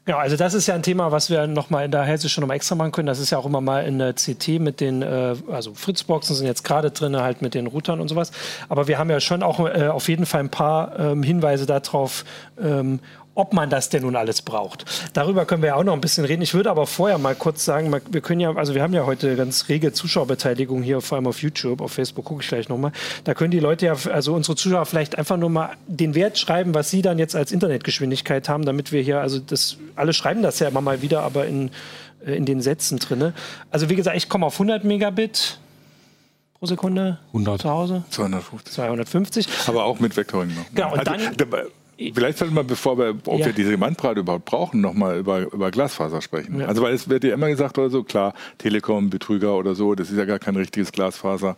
Ja, also das ist ja ein Thema, was wir nochmal in der Hesse schon nochmal extra machen können. Das ist ja auch immer mal in der CT mit den, äh, also Fritzboxen sind jetzt gerade drin, halt mit den Routern und sowas. Aber wir haben ja schon auch äh, auf jeden Fall ein paar ähm, Hinweise darauf, ähm, ob man das denn nun alles braucht. Darüber können wir ja auch noch ein bisschen reden. Ich würde aber vorher mal kurz sagen, wir können ja, also wir haben ja heute ganz rege Zuschauerbeteiligung hier, vor allem auf YouTube, auf Facebook gucke ich gleich nochmal. Da können die Leute ja, also unsere Zuschauer vielleicht einfach nur mal den Wert schreiben, was sie dann jetzt als Internetgeschwindigkeit haben, damit wir hier, also das, alle schreiben das ja immer mal wieder, aber in, äh, in den Sätzen drin. Also wie gesagt, ich komme auf 100 Megabit pro Sekunde 100. zu Hause. 250. 250. Aber auch mit Vectoring noch. Genau, und also, dann Vielleicht sollten wir, bevor wir, ob ja. wir diese Bandbreite überhaupt brauchen, nochmal über, über Glasfaser sprechen. Ja. Also weil es wird ja immer gesagt oder so, klar, Telekom, Betrüger oder so, das ist ja gar kein richtiges Glasfaser.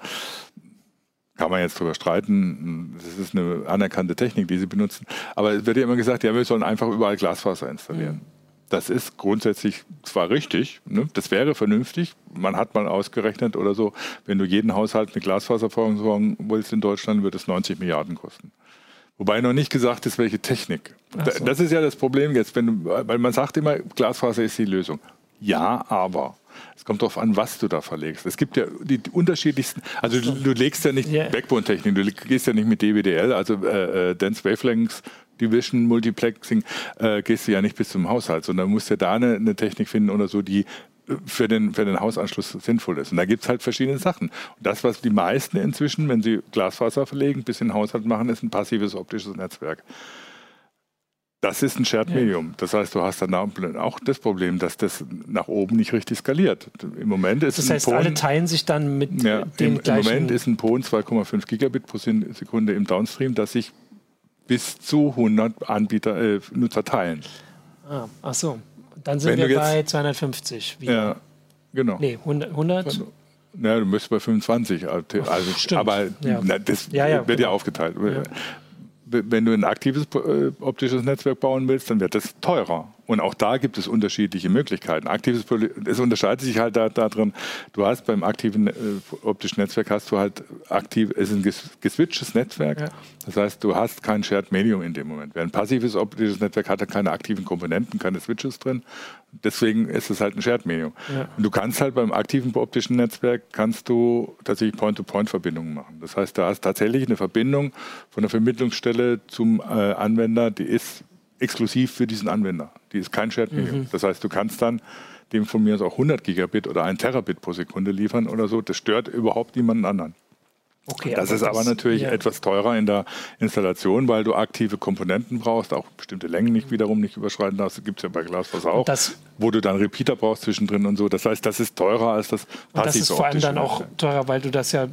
Kann man jetzt drüber streiten. Das ist eine anerkannte Technik, die sie benutzen. Aber es wird ja immer gesagt, ja, wir sollen einfach überall Glasfaser installieren. Mhm. Das ist grundsätzlich zwar richtig, ne? das wäre vernünftig. Man hat mal ausgerechnet oder so, wenn du jeden Haushalt mit Glasfaser versorgen willst in Deutschland, wird es 90 Milliarden kosten. Wobei noch nicht gesagt ist, welche Technik. So. Das ist ja das Problem jetzt, wenn weil man sagt immer, Glasfaser ist die Lösung. Ja, aber. Es kommt darauf an, was du da verlegst. Es gibt ja die, unterschiedlichsten, also du, du legst ja nicht yeah. Backbone-Technik, du gehst ja nicht mit DWDL, also äh, äh, Dense Wavelengths, Division, Multiplexing, äh, gehst du ja nicht bis zum Haushalt, sondern musst ja da eine, eine Technik finden oder so, die für den, für den Hausanschluss sinnvoll ist. Und da gibt es halt verschiedene Sachen. Und das, was die meisten inzwischen, wenn sie Glasfaser verlegen, bis in den Haushalt machen, ist ein passives optisches Netzwerk. Das ist ein Shared Medium. Das heißt, du hast dann auch das Problem, dass das nach oben nicht richtig skaliert. Im Moment ist das heißt, Pon, alle teilen sich dann mit ja, den im, gleichen... Im Moment ist ein PON 2,5 Gigabit pro Sekunde im Downstream, das sich bis zu 100 Anbieter, äh, Nutzer teilen. Ah, ach so. Dann sind Wenn wir bei 250. Wieder. Ja, genau. Nee, 100? 100? Ja, du müsstest bei 25. Also, Stimmt. Aber ja. na, das ja, ja, wird genau. ja aufgeteilt. Wenn du ein aktives äh, optisches Netzwerk bauen willst, dann wird das teurer. Und auch da gibt es unterschiedliche Möglichkeiten. Aktives, es unterscheidet sich halt da, darin, du hast beim aktiven äh, optischen Netzwerk hast du halt aktiv, es ist ein geswitchtes Netzwerk. Ja. Das heißt, du hast kein Shared Medium in dem Moment. Während ein passives optisches Netzwerk hat keine aktiven Komponenten, keine Switches drin. Deswegen ist es halt ein Shared Medium. Ja. Und du kannst halt beim aktiven optischen Netzwerk kannst du tatsächlich Point-to-Point-Verbindungen machen. Das heißt, da hast tatsächlich eine Verbindung von der Vermittlungsstelle zum äh, Anwender, die ist exklusiv für diesen Anwender. Die ist kein Shared Medium. Mhm. Das heißt, du kannst dann dem von mir aus auch 100 Gigabit oder 1 Terabit pro Sekunde liefern oder so. Das stört überhaupt niemanden anderen. Okay, das aber ist aber das, natürlich ja. etwas teurer in der Installation, weil du aktive Komponenten brauchst, auch bestimmte Längen nicht wiederum nicht überschreiten darfst. Das gibt es ja bei Glasfaser auch, das, wo du dann Repeater brauchst zwischendrin und so. Das heißt, das ist teurer als das passive Das ist vor allem dann auch teurer, weil du das ja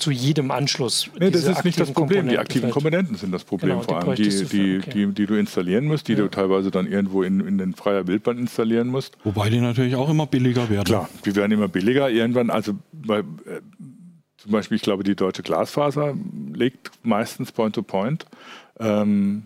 zu jedem Anschluss. Nee, das ist nicht das Problem. Die aktiven Komponenten sind das Problem genau, vor allem, die, die, okay. die, die, du installieren musst, die ja. du teilweise dann irgendwo in, in den freier Wildbahn installieren musst. Wobei die natürlich auch immer billiger werden. Klar, die werden immer billiger. Irgendwann, also bei, äh, zum Beispiel, ich glaube, die deutsche Glasfaser legt meistens Point-to-Point. -Point. Ähm,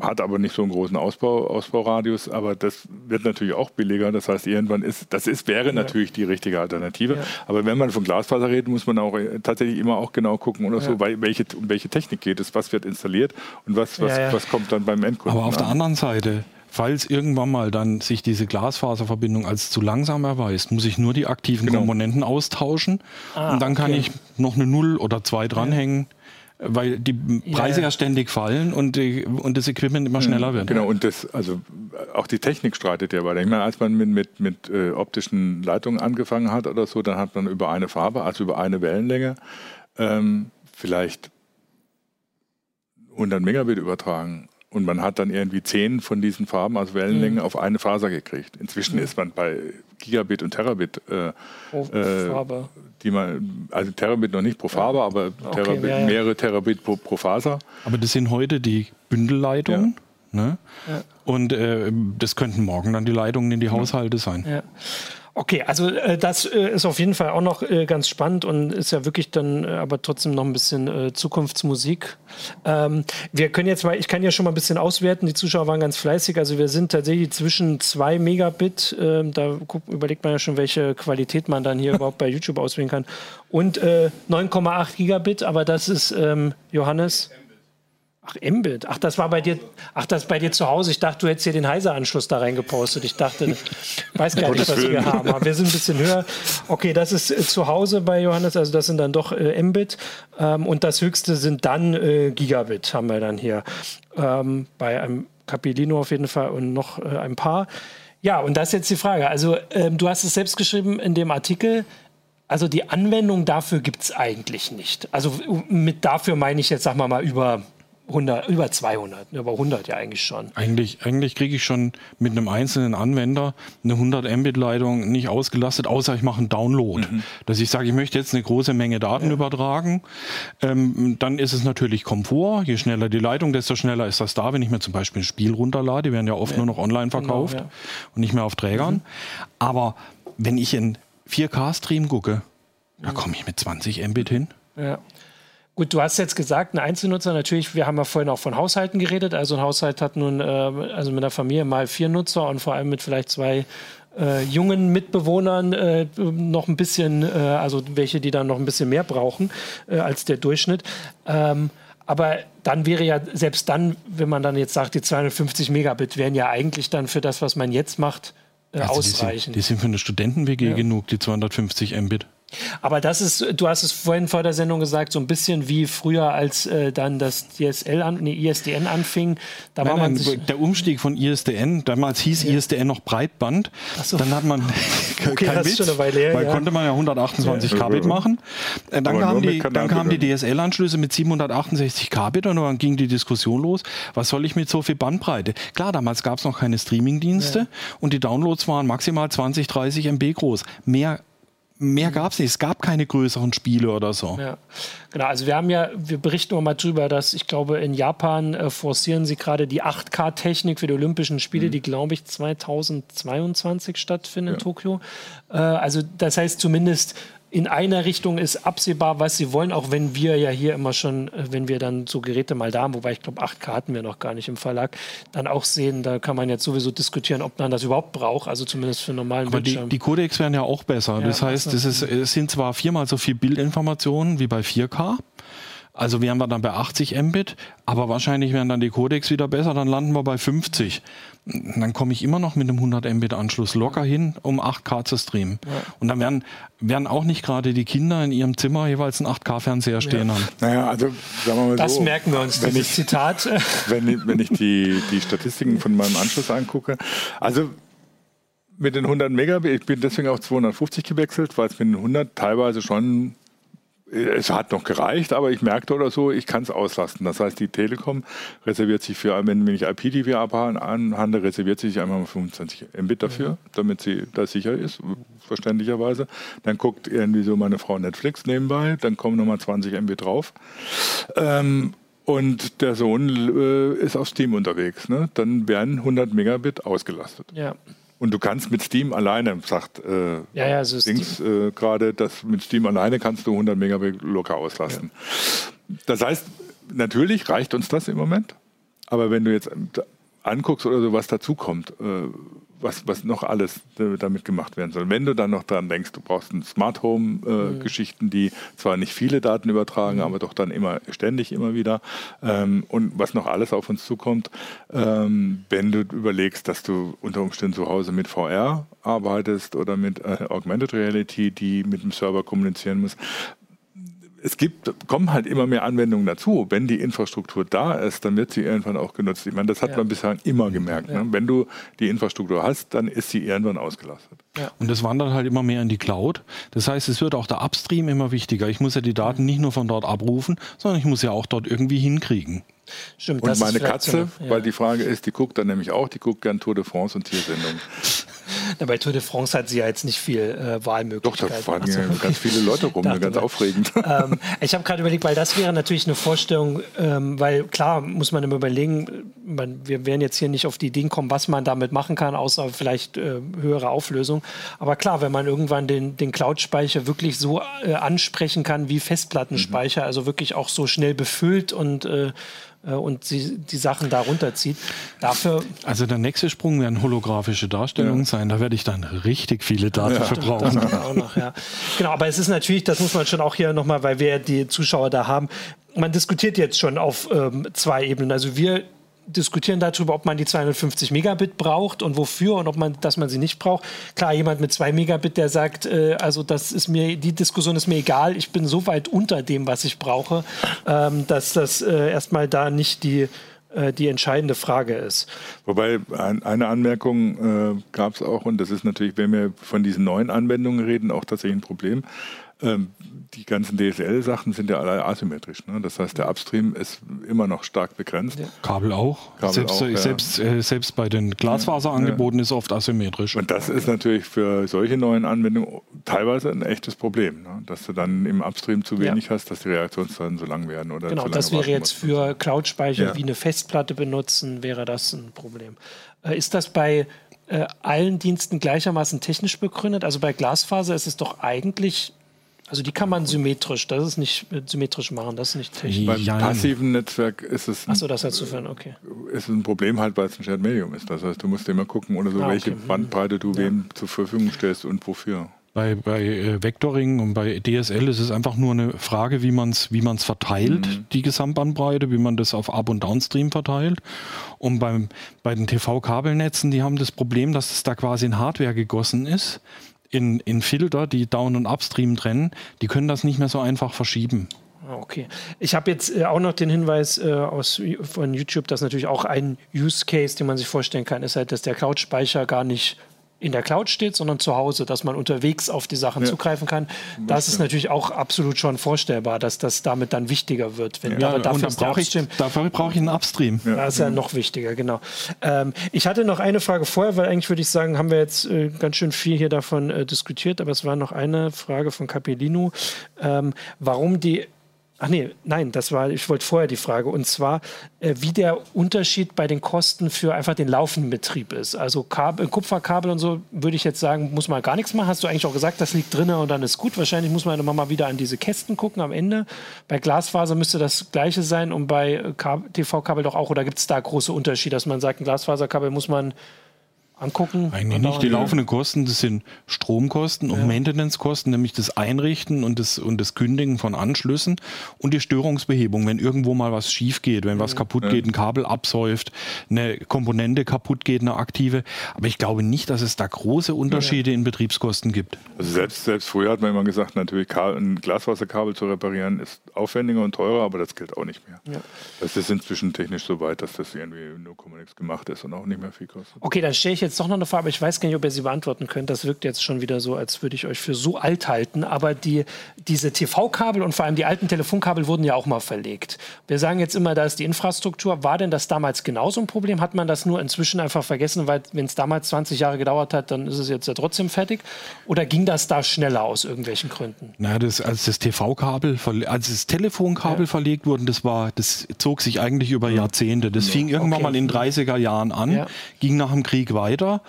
hat aber nicht so einen großen Ausbau, Ausbauradius, aber das wird natürlich auch billiger. Das heißt, irgendwann ist, das ist, wäre ja. natürlich die richtige Alternative. Ja. Aber wenn man von Glasfaser redet, muss man auch äh, tatsächlich immer auch genau gucken oder ja. so, welche, um welche Technik geht es, was wird installiert und was, was, was kommt dann beim Endkunden. Aber auf an. der anderen Seite, falls irgendwann mal dann sich diese Glasfaserverbindung als zu langsam erweist, muss ich nur die aktiven genau. Komponenten austauschen ah, und dann kann okay. ich noch eine Null oder zwei dranhängen weil die Preise ja, ja ständig fallen und, die, und das Equipment immer schneller wird. Genau, und das, also auch die Technik streitet ja weiter. Ich meine, als man mit, mit, mit äh, optischen Leitungen angefangen hat oder so, dann hat man über eine Farbe, also über eine Wellenlänge, ähm, vielleicht 100 Megabit übertragen. Und man hat dann irgendwie zehn von diesen Farben, also Wellenlängen, mhm. auf eine Faser gekriegt. Inzwischen mhm. ist man bei Gigabit und Terabit. Äh, oh, äh, die man, also Terabit noch nicht pro Faber, aber okay, Terabit, ja, ja. mehrere Terabit pro, pro, Faser. Aber das sind heute die Bündelleitungen. Ne? Und äh, das könnten morgen dann die Leitungen in die Haushalte sein. Okay, also äh, das äh, ist auf jeden Fall auch noch äh, ganz spannend und ist ja wirklich dann äh, aber trotzdem noch ein bisschen äh, Zukunftsmusik. Ähm, wir können jetzt mal, ich kann ja schon mal ein bisschen auswerten, die Zuschauer waren ganz fleißig, also wir sind tatsächlich zwischen 2 Megabit, ähm, da guck, überlegt man ja schon, welche Qualität man dann hier überhaupt bei YouTube auswählen kann, und 9,8 äh, Gigabit, aber das ist ähm, Johannes. Ach, Mbit. Ach, das war bei dir, ach, das bei dir zu Hause. Ich dachte, du hättest hier den Heiser-Anschluss da reingepostet. Ich dachte, weiß gar nicht, was wir haben. Aber wir sind ein bisschen höher. Okay, das ist äh, zu Hause bei Johannes, also das sind dann doch äh, Mbit. Ähm, und das höchste sind dann äh, Gigabit, haben wir dann hier. Ähm, bei einem Capilino auf jeden Fall und noch äh, ein paar. Ja, und das ist jetzt die Frage. Also, ähm, du hast es selbst geschrieben in dem Artikel. Also die Anwendung dafür gibt es eigentlich nicht. Also mit dafür meine ich jetzt, sag mal mal, über 100, über 200, über 100 ja eigentlich schon. Eigentlich, eigentlich kriege ich schon mit einem einzelnen Anwender eine 100 Mbit-Leitung nicht ausgelastet, außer ich mache einen Download. Mhm. Dass ich sage, ich möchte jetzt eine große Menge Daten ja. übertragen. Ähm, dann ist es natürlich Komfort. Je schneller die Leitung, desto schneller ist das da. Wenn ich mir zum Beispiel ein Spiel runterlade, die werden ja oft ja. nur noch online genau, verkauft genau, ja. und nicht mehr auf Trägern. Mhm. Aber wenn ich in 4K-Stream gucke, da komme ich mit 20 Mbit hin. Ja. Gut, du hast jetzt gesagt, ein Einzelnutzer, natürlich, wir haben ja vorhin auch von Haushalten geredet. Also ein Haushalt hat nun, äh, also mit einer Familie mal vier Nutzer und vor allem mit vielleicht zwei äh, jungen Mitbewohnern äh, noch ein bisschen, äh, also welche, die dann noch ein bisschen mehr brauchen äh, als der Durchschnitt. Ähm, aber dann wäre ja, selbst dann, wenn man dann jetzt sagt, die 250 Megabit wären ja eigentlich dann für das, was man jetzt macht, äh, also ausreichend. Die sind, die sind, für eine Studenten-WG ja. genug, die 250 Mbit. Aber das ist, du hast es vorhin vor der Sendung gesagt, so ein bisschen wie früher, als äh, dann das DSL an, nee, ISDN anfing. Da nein, war man nein, der Umstieg von ISDN, damals hieß ja. ISDN noch Breitband. So. Dann hat man okay, kein Witz, her, weil ja. konnte man ja 128 ja. Kbit machen. Äh, dann kamen die, dann kamen die DSL-Anschlüsse mit 768 Kbit und dann ging die Diskussion los, was soll ich mit so viel Bandbreite? Klar, damals gab es noch keine Streaming-Dienste und die Downloads waren maximal 20, 30 MB groß. Mehr mehr gab es nicht. Es gab keine größeren Spiele oder so. Ja, genau. Also wir haben ja, wir berichten mal drüber, dass ich glaube, in Japan äh, forcieren sie gerade die 8K-Technik für die Olympischen Spiele, mhm. die glaube ich 2022 stattfinden ja. in Tokio. Äh, also das heißt zumindest in einer Richtung ist absehbar, was sie wollen, auch wenn wir ja hier immer schon, äh, wenn wir dann so Geräte mal da haben, wobei ich glaube, 8K hatten wir noch gar nicht im Verlag, dann auch sehen, da kann man jetzt sowieso diskutieren, ob man das überhaupt braucht, also zumindest für normalen Aber Bildschirm. Die, die Codecs werden ja auch besser. Ja, das heißt, es, ist, es sind zwar viermal so viel Bildinformationen wie bei 4K, also wären wir dann bei 80 Mbit, aber wahrscheinlich wären dann die Codecs wieder besser, dann landen wir bei 50. Dann komme ich immer noch mit einem 100 Mbit Anschluss locker hin, um 8K zu streamen. Ja. Und dann werden, werden auch nicht gerade die Kinder in ihrem Zimmer jeweils einen 8K-Fernseher stehen ja. haben. Naja, also sagen wir mal das so. Das merken wir uns, wenn ich, Zitat. Wenn ich, wenn ich die, die Statistiken von meinem Anschluss angucke, also mit den 100 Megabit, ich bin deswegen auf 250 gewechselt, weil es mit den 100 teilweise schon es hat noch gereicht, aber ich merkte oder so, ich kann es auslasten. Das heißt, die Telekom reserviert sich für, wenn ich IPTV anhandle, reserviert sich einmal 25 Mbit dafür, mhm. damit sie da sicher ist, verständlicherweise. Dann guckt irgendwie so meine Frau Netflix nebenbei, dann kommen nochmal 20 Mbit drauf. Ähm, und der Sohn äh, ist auf Steam unterwegs. Ne? Dann werden 100 Megabit ausgelastet. Ja. Und du kannst mit Steam alleine, sagt äh, ja, ja, also Dings äh, gerade, dass mit Steam alleine kannst du 100 Megabit locker auslassen. Ja. Das heißt, natürlich reicht uns das im Moment. Aber wenn du jetzt anguckst oder so, was dazukommt, äh, was, was noch alles damit gemacht werden soll. Wenn du dann noch dran denkst, du brauchst ein Smart Home äh, mhm. Geschichten, die zwar nicht viele Daten übertragen, mhm. aber doch dann immer ständig immer wieder ähm, und was noch alles auf uns zukommt, ähm, wenn du überlegst, dass du unter Umständen zu Hause mit VR arbeitest oder mit äh, Augmented Reality, die mit dem Server kommunizieren muss, es gibt, kommen halt immer mehr Anwendungen dazu. Wenn die Infrastruktur da ist, dann wird sie irgendwann auch genutzt. Ich meine, das hat ja. man bisher immer gemerkt. Ja. Ne? Wenn du die Infrastruktur hast, dann ist sie irgendwann ausgelastet. Ja. Und das wandert halt immer mehr in die Cloud. Das heißt, es wird auch der Upstream immer wichtiger. Ich muss ja die Daten nicht nur von dort abrufen, sondern ich muss ja auch dort irgendwie hinkriegen. Stimmt, und meine Katze, so eine, ja. weil die Frage ist, die guckt dann nämlich auch, die guckt gern Tour de France und Tiersendungen. Na, bei Tour de France hat sie ja jetzt nicht viel äh, Wahlmöglichkeiten. Doch, da fahren so. ganz viele Leute rum, ganz aufregend. Ähm, ich habe gerade überlegt, weil das wäre natürlich eine Vorstellung, ähm, weil klar muss man immer überlegen, man, wir werden jetzt hier nicht auf die Ideen kommen, was man damit machen kann, außer vielleicht äh, höhere Auflösung. Aber klar, wenn man irgendwann den, den Cloud-Speicher wirklich so äh, ansprechen kann wie Festplattenspeicher, mhm. also wirklich auch so schnell befüllt und äh, äh, und sie die Sachen da runterzieht. Dafür also der nächste Sprung werden holographische Darstellungen ja. sein. Da werde ich dann richtig viele Daten ja, verbrauchen. Noch, ja. Genau, aber es ist natürlich, das muss man schon auch hier nochmal, weil wir die Zuschauer da haben, man diskutiert jetzt schon auf ähm, zwei Ebenen. Also wir diskutieren darüber, ob man die 250 Megabit braucht und wofür und ob man, dass man sie nicht braucht. Klar, jemand mit 2 Megabit, der sagt, äh, also das ist mir, die Diskussion ist mir egal, ich bin so weit unter dem, was ich brauche, ähm, dass das äh, erstmal da nicht die äh, die entscheidende Frage ist. Wobei ein, eine Anmerkung äh, gab es auch, und das ist natürlich, wenn wir von diesen neuen Anwendungen reden, auch tatsächlich ein Problem. Ähm, die ganzen DSL-Sachen sind ja alle asymmetrisch. Ne? Das heißt, der Upstream ist immer noch stark begrenzt. Ja. Kabel auch. Kabel selbst, auch, ja. selbst, äh, selbst bei den Glasfaserangeboten ja. ist oft asymmetrisch. Und das ist natürlich für solche neuen Anwendungen teilweise ein echtes Problem, ne? dass du dann im Upstream zu wenig hast, dass die Reaktionszeiten so lang werden. Oder genau, das wäre jetzt für Cloud-Speicher wie eine Festplatte benutzen, wäre das ein Problem. Äh, ist das bei äh, allen Diensten gleichermaßen technisch begründet? Also bei Glasfaser ist es doch eigentlich also die kann man symmetrisch, das ist nicht symmetrisch machen, das ist nicht technisch. Beim ja. passiven Netzwerk ist es ein, Achso, das heißt sofern, okay. ist ein Problem halt, weil es ein Shared Medium ist. Das heißt, du musst immer gucken oder so, ah, welche mhm. Bandbreite du ja. wem zur Verfügung stellst und wofür. Bei, bei äh, Vectoring und bei DSL ist es einfach nur eine Frage, wie man es wie man's verteilt, mhm. die Gesamtbandbreite, wie man das auf Up- und Downstream verteilt. Und beim, bei den TV-Kabelnetzen, die haben das Problem, dass es da quasi in Hardware gegossen ist in, in Filter, die Down- und Upstream trennen, die können das nicht mehr so einfach verschieben. Ah, okay. Ich habe jetzt äh, auch noch den Hinweis äh, aus, von YouTube, dass natürlich auch ein Use Case, den man sich vorstellen kann, ist halt, dass der Cloud-Speicher gar nicht in der Cloud steht, sondern zu Hause, dass man unterwegs auf die Sachen ja. zugreifen kann. Das ist natürlich auch absolut schon vorstellbar, dass das damit dann wichtiger wird. Wenn, ja, aber dafür, brauche ich, dafür brauche ich einen Upstream. Ja. Das ist ja noch wichtiger, genau. Ähm, ich hatte noch eine Frage vorher, weil eigentlich würde ich sagen, haben wir jetzt äh, ganz schön viel hier davon äh, diskutiert, aber es war noch eine Frage von Capellino, ähm, warum die Ach nee, nein, das war, ich wollte vorher die Frage. Und zwar, äh, wie der Unterschied bei den Kosten für einfach den laufenden Betrieb ist. Also Kabel, Kupferkabel und so würde ich jetzt sagen, muss man gar nichts machen. Hast du eigentlich auch gesagt, das liegt drin und dann ist gut. Wahrscheinlich muss man immer mal wieder an diese Kästen gucken am Ende. Bei Glasfaser müsste das Gleiche sein und bei TV-Kabel doch auch. Oder gibt es da große Unterschiede, dass man sagt, ein Glasfaserkabel muss man angucken? Eigentlich nicht. Die laufenden Kosten, das sind Stromkosten und ja. Maintenancekosten, nämlich das Einrichten und das, und das Kündigen von Anschlüssen und die Störungsbehebung, wenn irgendwo mal was schief geht, wenn was kaputt ja. geht, ein Kabel absäuft, eine Komponente kaputt geht, eine aktive. Aber ich glaube nicht, dass es da große Unterschiede ja. in Betriebskosten gibt. Also selbst, selbst früher hat man immer gesagt, natürlich ein Glaswasserkabel zu reparieren ist aufwendiger und teurer, aber das gilt auch nicht mehr. Das ist inzwischen technisch so weit, dass das irgendwie nur nichts gemacht ist und auch nicht mehr viel kostet. Okay, dann stelle ich jetzt doch noch eine Frage, aber ich weiß gar nicht, ob ihr sie beantworten könnt. Das wirkt jetzt schon wieder so, als würde ich euch für so alt halten. Aber die, diese TV-Kabel und vor allem die alten Telefonkabel wurden ja auch mal verlegt. Wir sagen jetzt immer, da ist die Infrastruktur. War denn das damals genauso ein Problem? Hat man das nur inzwischen einfach vergessen, weil wenn es damals 20 Jahre gedauert hat, dann ist es jetzt ja trotzdem fertig? Oder ging das da schneller aus irgendwelchen Gründen? Na, das, als das TV-Kabel, als das Telefonkabel ja. verlegt wurde, das war, das zog sich eigentlich über Jahrzehnte. Das ja. fing irgendwann okay. mal in den 30er Jahren an, ja. ging nach dem Krieg weiter weiter.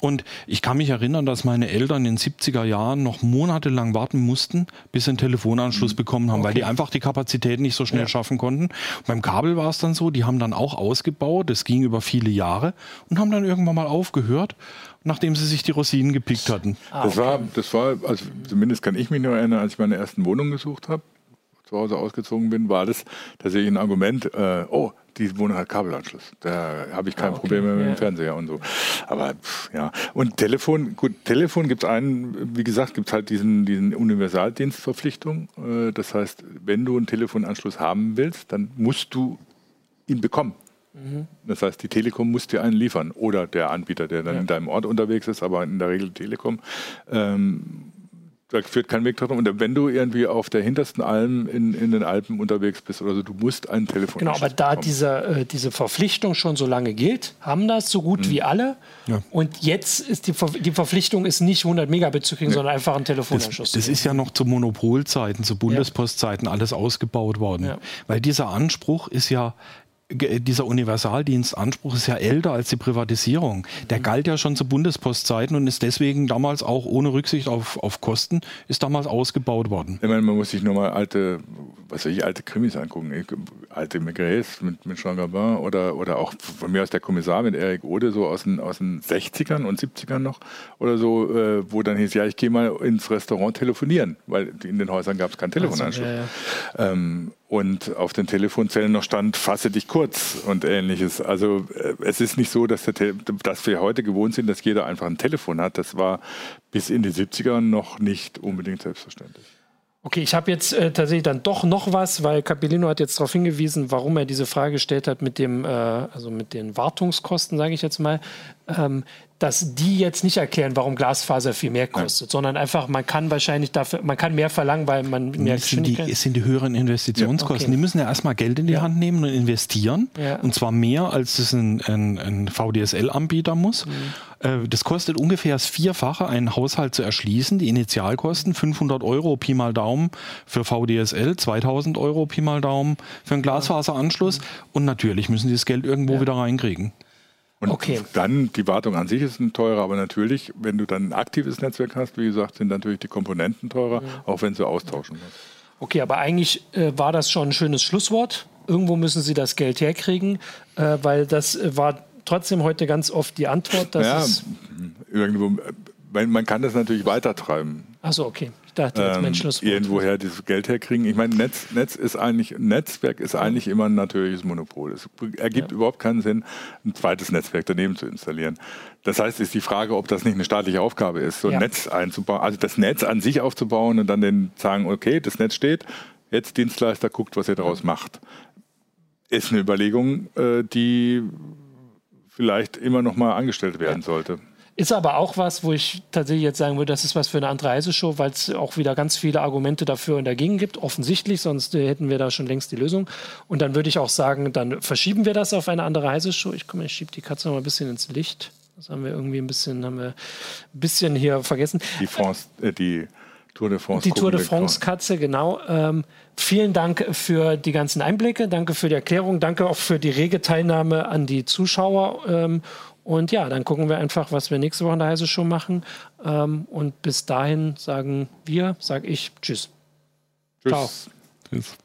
Und ich kann mich erinnern, dass meine Eltern in den 70er Jahren noch monatelang warten mussten, bis sie einen Telefonanschluss mhm. bekommen haben, okay. weil die einfach die Kapazität nicht so schnell ja. schaffen konnten. Und beim Kabel war es dann so, die haben dann auch ausgebaut, das ging über viele Jahre und haben dann irgendwann mal aufgehört nachdem sie sich die Rosinen gepickt hatten. Ah, okay. Das war, das war, also zumindest kann ich mich nur erinnern, als ich meine ersten Wohnung gesucht habe, zu Hause ausgezogen bin, war das tatsächlich ein Argument, äh, oh, die Wohnung hat Kabelanschluss. Da habe ich kein ah, okay. Problem mehr mit dem Fernseher und so. Aber pff, ja. Und Telefon, gut, Telefon gibt es einen, wie gesagt, gibt es halt diesen, diesen Universaldienstverpflichtung. Äh, das heißt, wenn du einen Telefonanschluss haben willst, dann musst du ihn bekommen. Mhm. Das heißt, die Telekom muss dir einen liefern oder der Anbieter, der dann ja. in deinem Ort unterwegs ist, aber in der Regel Telekom. Ähm, da führt kein Weg darum. Und wenn du irgendwie auf der hintersten Alm in, in den Alpen unterwegs bist oder so, du musst ein Telefon Genau, aber da diese, äh, diese Verpflichtung schon so lange gilt, haben das so gut mhm. wie alle. Ja. Und jetzt ist die, Ver die Verpflichtung ist nicht 100 Megabit zu kriegen, nee. sondern einfach ein Telefonanschluss. Das, das ist ja noch zu Monopolzeiten, zu Bundespostzeiten ja. alles ausgebaut worden. Ja. Weil dieser Anspruch ist ja dieser Universaldienstanspruch ist ja älter als die Privatisierung. Der mhm. galt ja schon zu Bundespostzeiten und ist deswegen damals auch ohne Rücksicht auf, auf Kosten, ist damals ausgebaut worden. Ich meine, man muss sich nur mal alte, was weiß ich, alte Krimis angucken. Alte Maigret mit, mit Jean Gabin oder, oder auch von mir aus der Kommissar mit Eric Ode, so aus den, aus den 60ern und 70ern noch oder so, äh, wo dann hieß, ja, ich gehe mal ins Restaurant telefonieren, weil in den Häusern gab es keinen Telefonanschluss. Also, ja, ja. ähm, und auf den Telefonzellen noch stand, fasse dich kurz und ähnliches. Also äh, es ist nicht so, dass, dass, wir heute gewohnt sind, dass jeder einfach ein Telefon hat. Das war bis in die 70er noch nicht unbedingt selbstverständlich. Okay, ich habe jetzt äh, tatsächlich dann doch noch was, weil Capellino hat jetzt darauf hingewiesen, warum er diese Frage gestellt hat mit dem, äh, also mit den Wartungskosten, sage ich jetzt mal. Ähm, dass die jetzt nicht erklären, warum Glasfaser viel mehr kostet, Nein. sondern einfach, man kann wahrscheinlich dafür, man kann mehr verlangen, weil man mehr es sind, die, es sind die höheren Investitionskosten. Ja, okay. Die müssen ja erstmal Geld in die ja. Hand nehmen und investieren. Ja. Und zwar mehr, als es ein, ein, ein VDSL-Anbieter muss. Mhm. Äh, das kostet ungefähr das Vierfache, einen Haushalt zu erschließen. Die Initialkosten 500 Euro Pi mal Daumen für VDSL, 2000 Euro Pi mal Daumen für einen Glasfaseranschluss. Mhm. Und natürlich müssen sie das Geld irgendwo wieder reinkriegen. Und okay. dann, die Wartung an sich ist teurer, aber natürlich, wenn du dann ein aktives Netzwerk hast, wie gesagt, sind natürlich die Komponenten teurer, ja. auch wenn sie austauschen musst. Okay, aber eigentlich äh, war das schon ein schönes Schlusswort. Irgendwo müssen sie das Geld herkriegen, äh, weil das äh, war trotzdem heute ganz oft die Antwort. Dass ja, irgendwo, man, man kann das natürlich weitertreiben. Achso, okay dachte jetzt, Mensch, ähm, irgendwoher dieses Geld herkriegen. Ich meine, Netz, Netz ist eigentlich, Netzwerk ist eigentlich immer ein natürliches Monopol. Es ergibt ja. überhaupt keinen Sinn, ein zweites Netzwerk daneben zu installieren. Das heißt, ist die Frage, ob das nicht eine staatliche Aufgabe ist, so ein ja. Netz einzubauen, also das Netz an sich aufzubauen und dann den sagen, okay, das Netz steht, jetzt Dienstleister guckt, was ihr daraus macht. Ist eine Überlegung, äh, die vielleicht immer noch mal angestellt werden sollte. Ist aber auch was, wo ich tatsächlich jetzt sagen würde, das ist was für eine andere Heise-Show, weil es auch wieder ganz viele Argumente dafür und dagegen gibt, offensichtlich, sonst äh, hätten wir da schon längst die Lösung. Und dann würde ich auch sagen, dann verschieben wir das auf eine andere Heise-Show. Ich komme, ich schiebe die Katze noch mal ein bisschen ins Licht. Das haben wir irgendwie ein bisschen, haben wir ein bisschen hier vergessen. Die France, äh, die Tour de France. Die Tour de France Katze, genau. Ähm, vielen Dank für die ganzen Einblicke, danke für die Erklärung, danke auch für die rege Teilnahme an die Zuschauer. Ähm, und ja, dann gucken wir einfach, was wir nächste Woche in der Heise Show machen. Ähm, und bis dahin sagen wir, sage ich Tschüss. Tschüss. Ciao. Tschüss.